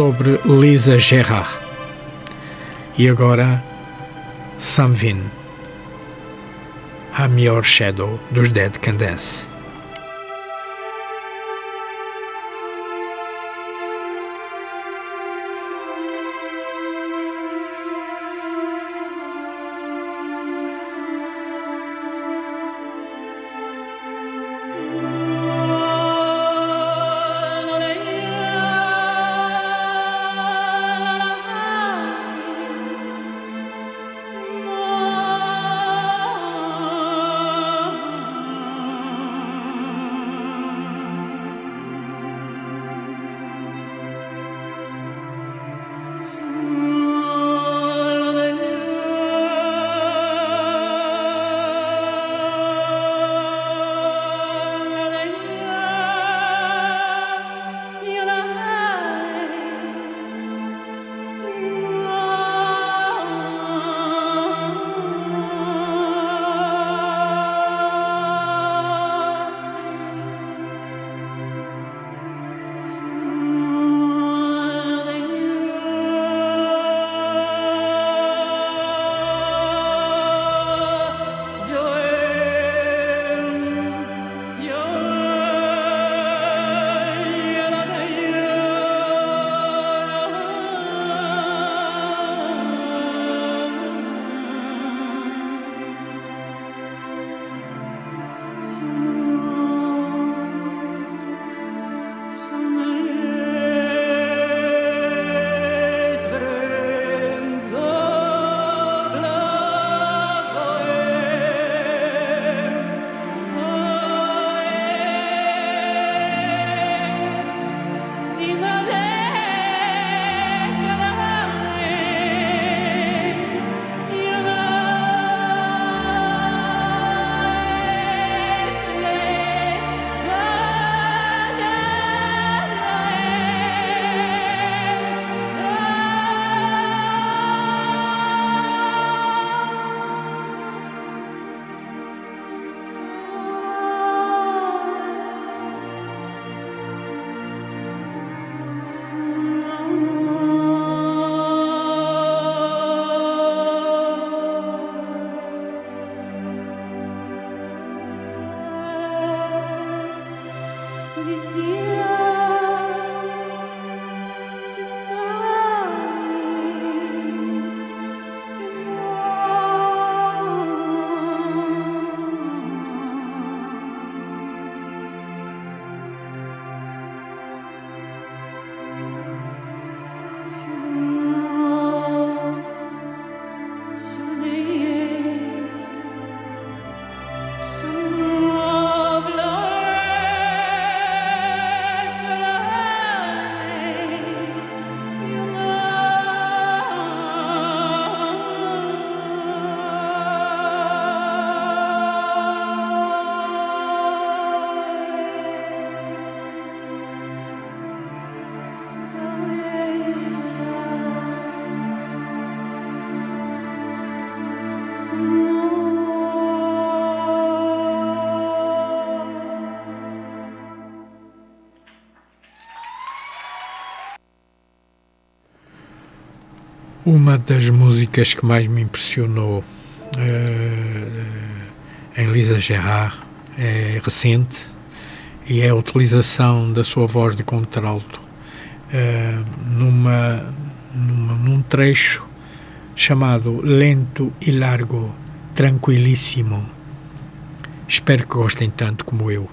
Sobre Lisa Gerard. E agora, Samvin, a melhor shadow dos Dead Can Dance. Uma das músicas que mais me impressionou uh, em Lisa Gerard é recente e é a utilização da sua voz de contralto uh, numa, numa, num trecho chamado Lento e Largo, Tranquilíssimo. Espero que gostem tanto como eu.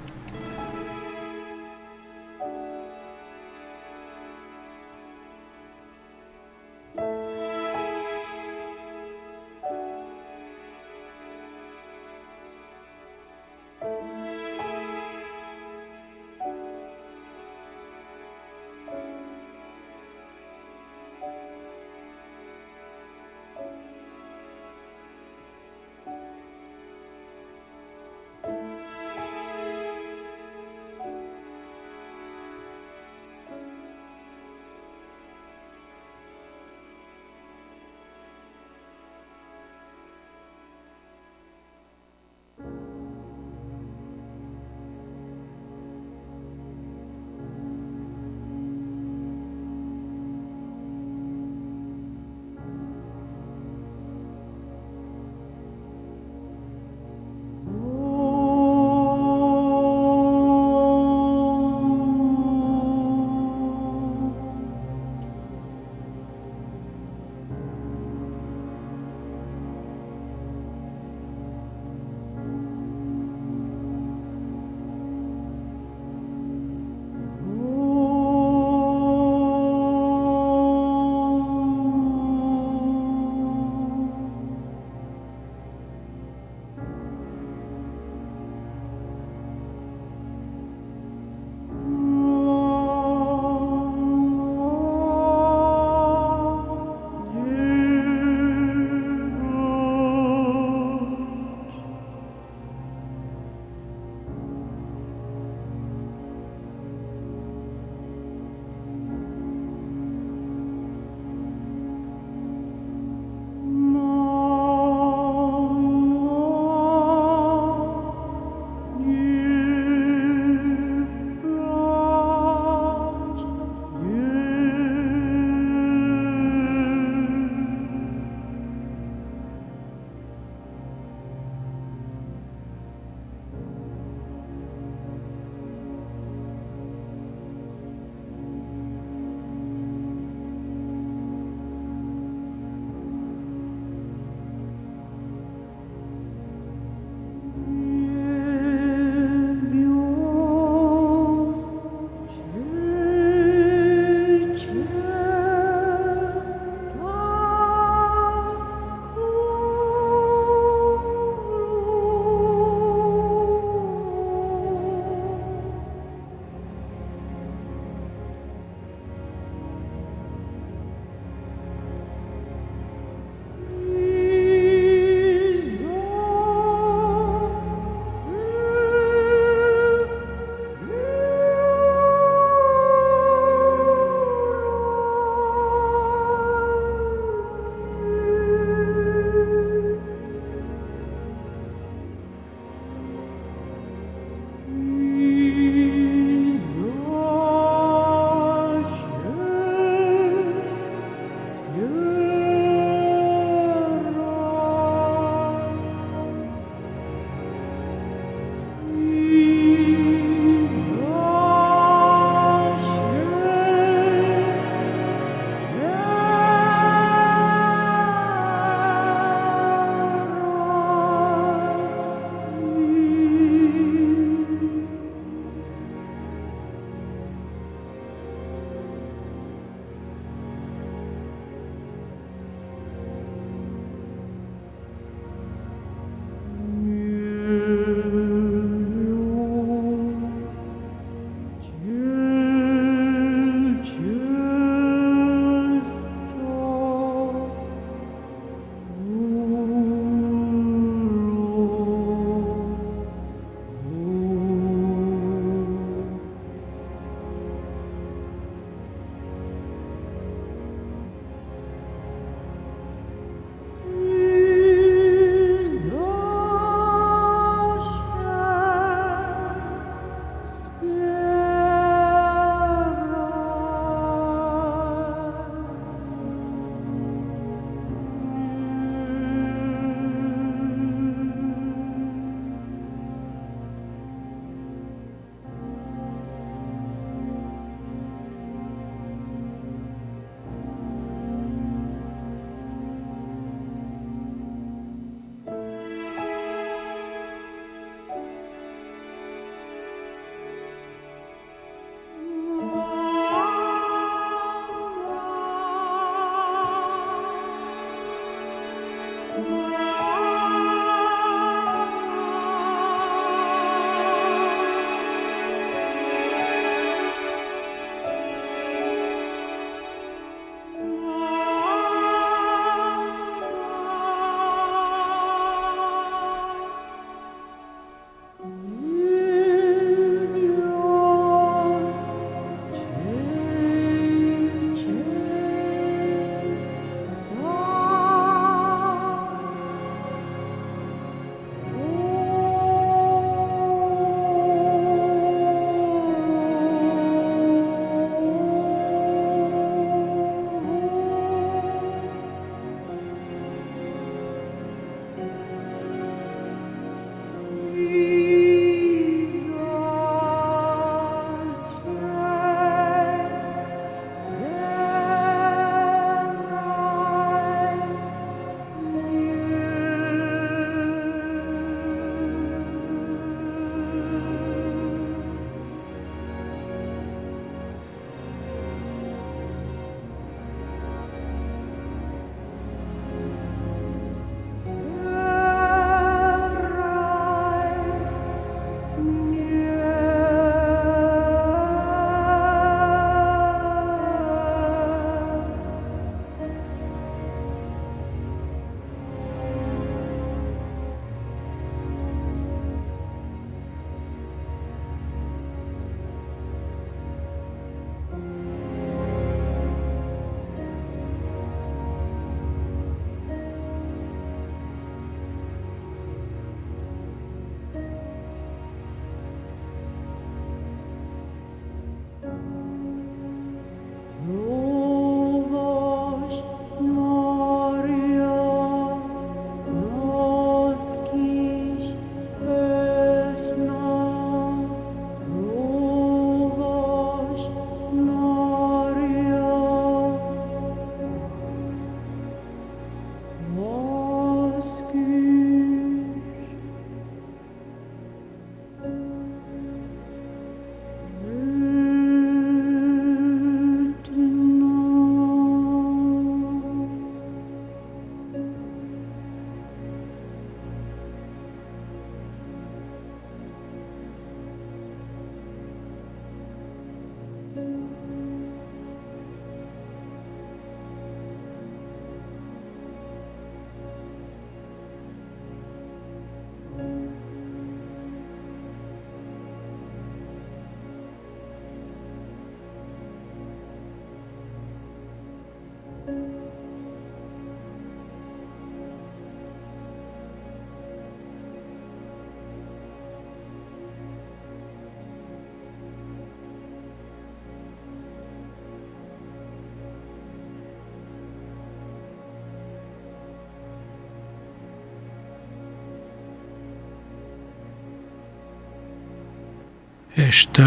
Esta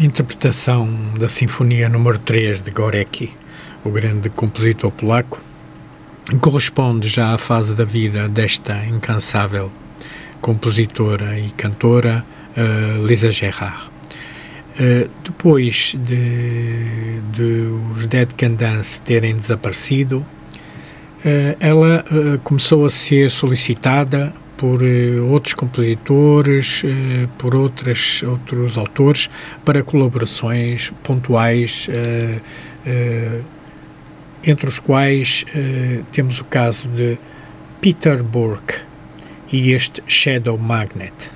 interpretação da Sinfonia número 3 de Gorecki, o grande compositor polaco, corresponde já à fase da vida desta incansável compositora e cantora uh, Lisa Gerrard. Uh, depois de, de, os Dead Can Dance terem desaparecido, uh, ela começou a ser solicitada por outros compositores, por outras, outros autores, para colaborações pontuais entre os quais temos o caso de Peter Burke e este Shadow Magnet.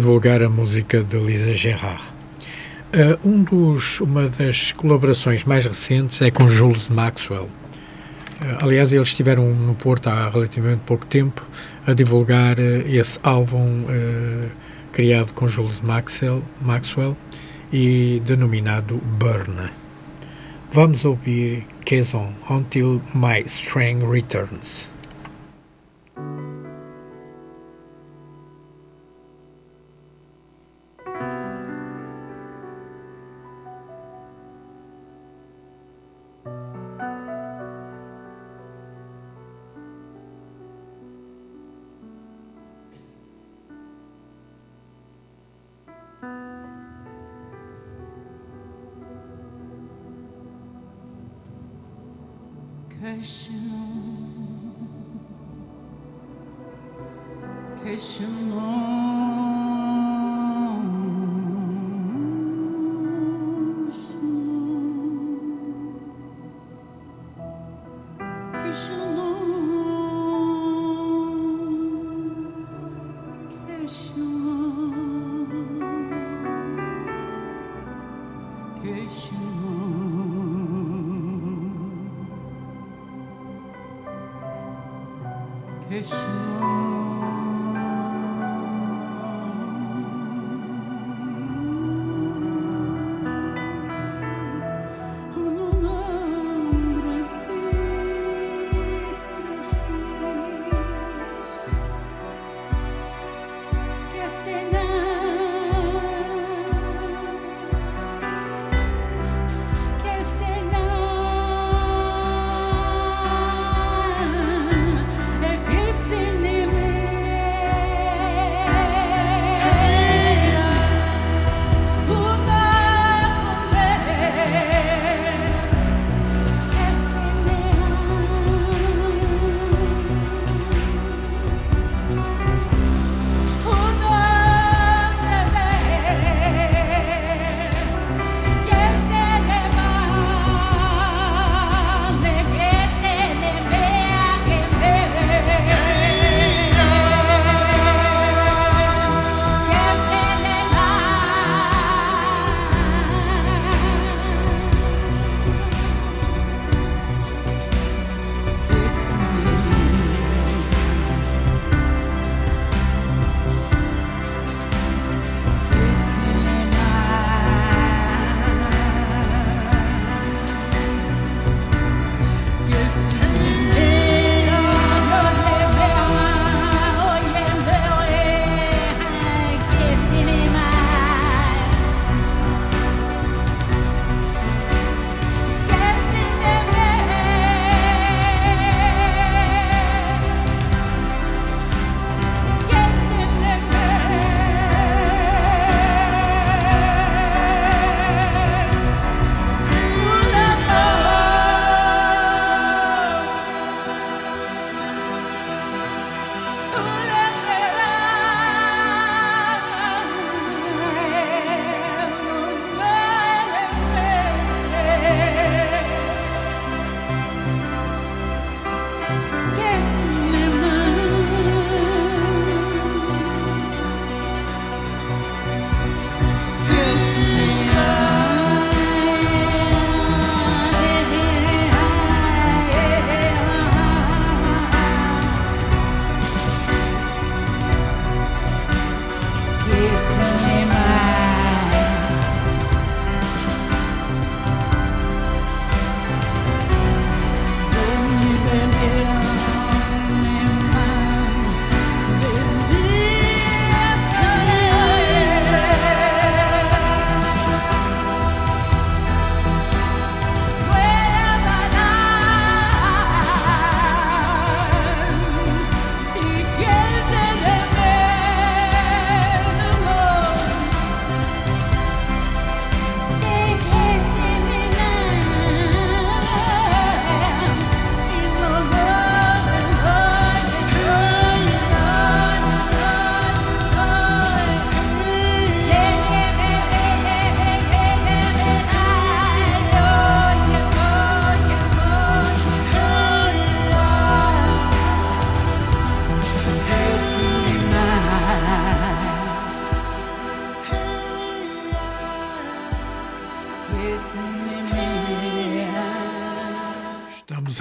Divulgar a música de Lisa Gerard. Uh, um dos, uma das colaborações mais recentes é com Jules Maxwell. Uh, aliás, eles estiveram no Porto há relativamente pouco tempo a divulgar uh, esse álbum criado com Jules Maxwell, Maxwell e denominado Burn. Vamos ouvir Quezon Until My Strength Returns.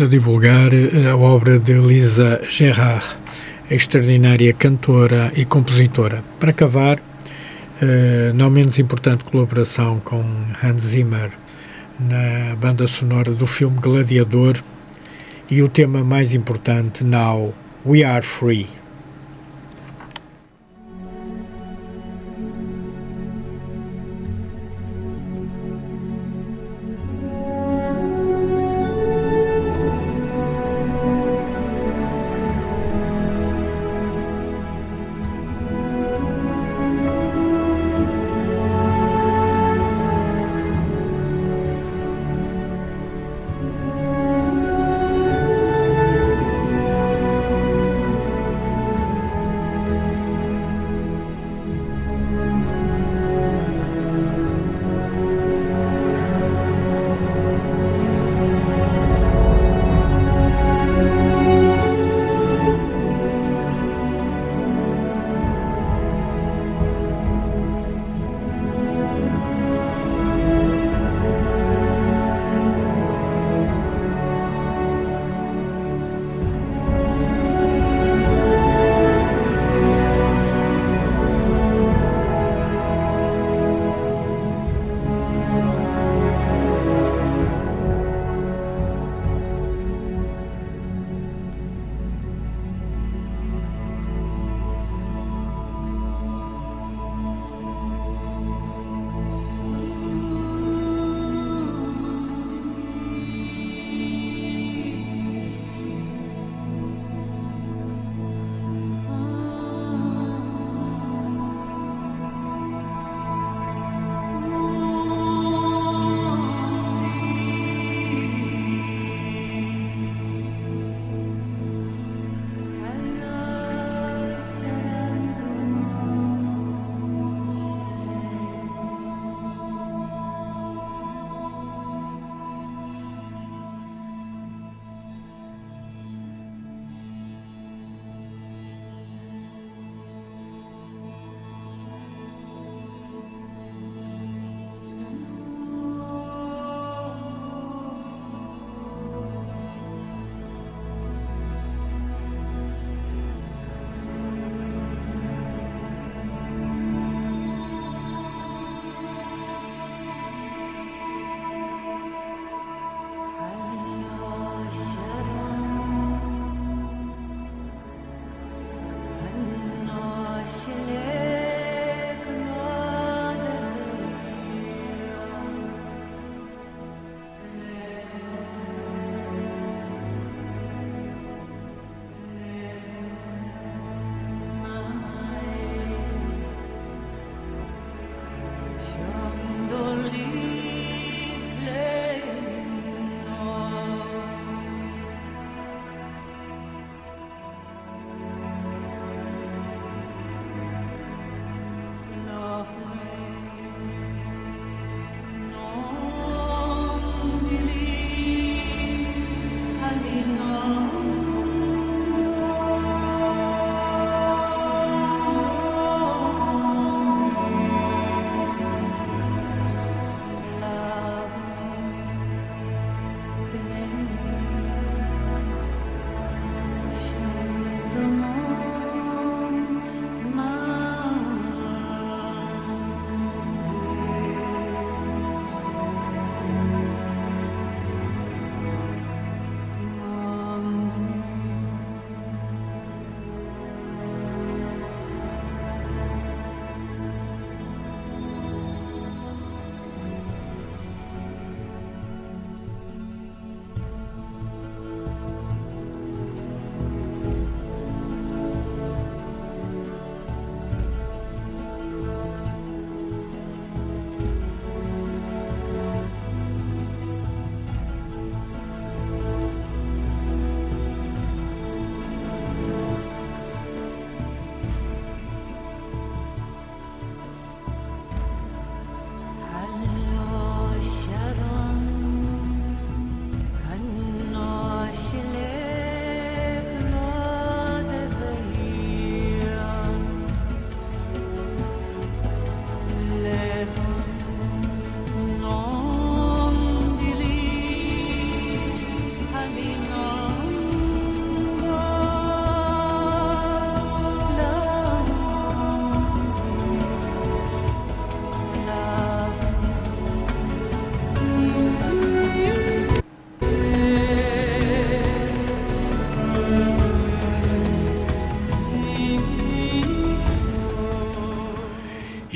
A divulgar eh, a obra de Lisa Gerard, extraordinária cantora e compositora. Para cavar, eh, não menos importante colaboração com Hans Zimmer na banda sonora do filme Gladiador e o tema mais importante, Now We Are Free.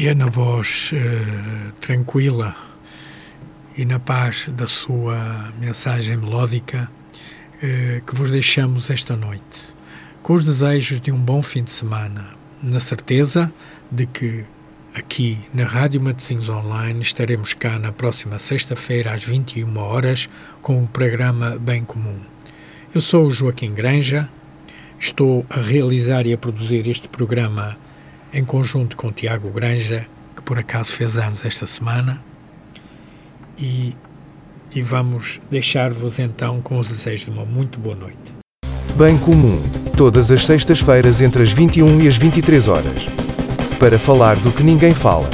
É na voz uh, tranquila e na paz da sua mensagem melódica uh, que vos deixamos esta noite, com os desejos de um bom fim de semana, na certeza de que aqui na Rádio Matosinhos Online estaremos cá na próxima sexta-feira às 21 horas com o programa Bem Comum. Eu sou o Joaquim Granja, estou a realizar e a produzir este programa em conjunto com Tiago Granja, que por acaso fez anos esta semana, e, e vamos deixar-vos então com os desejos de uma muito boa noite. Bem Comum, todas as sextas-feiras entre as 21 e as 23 horas. Para falar do que ninguém fala.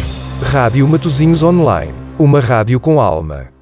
Rádio Matozinhos Online, uma rádio com alma.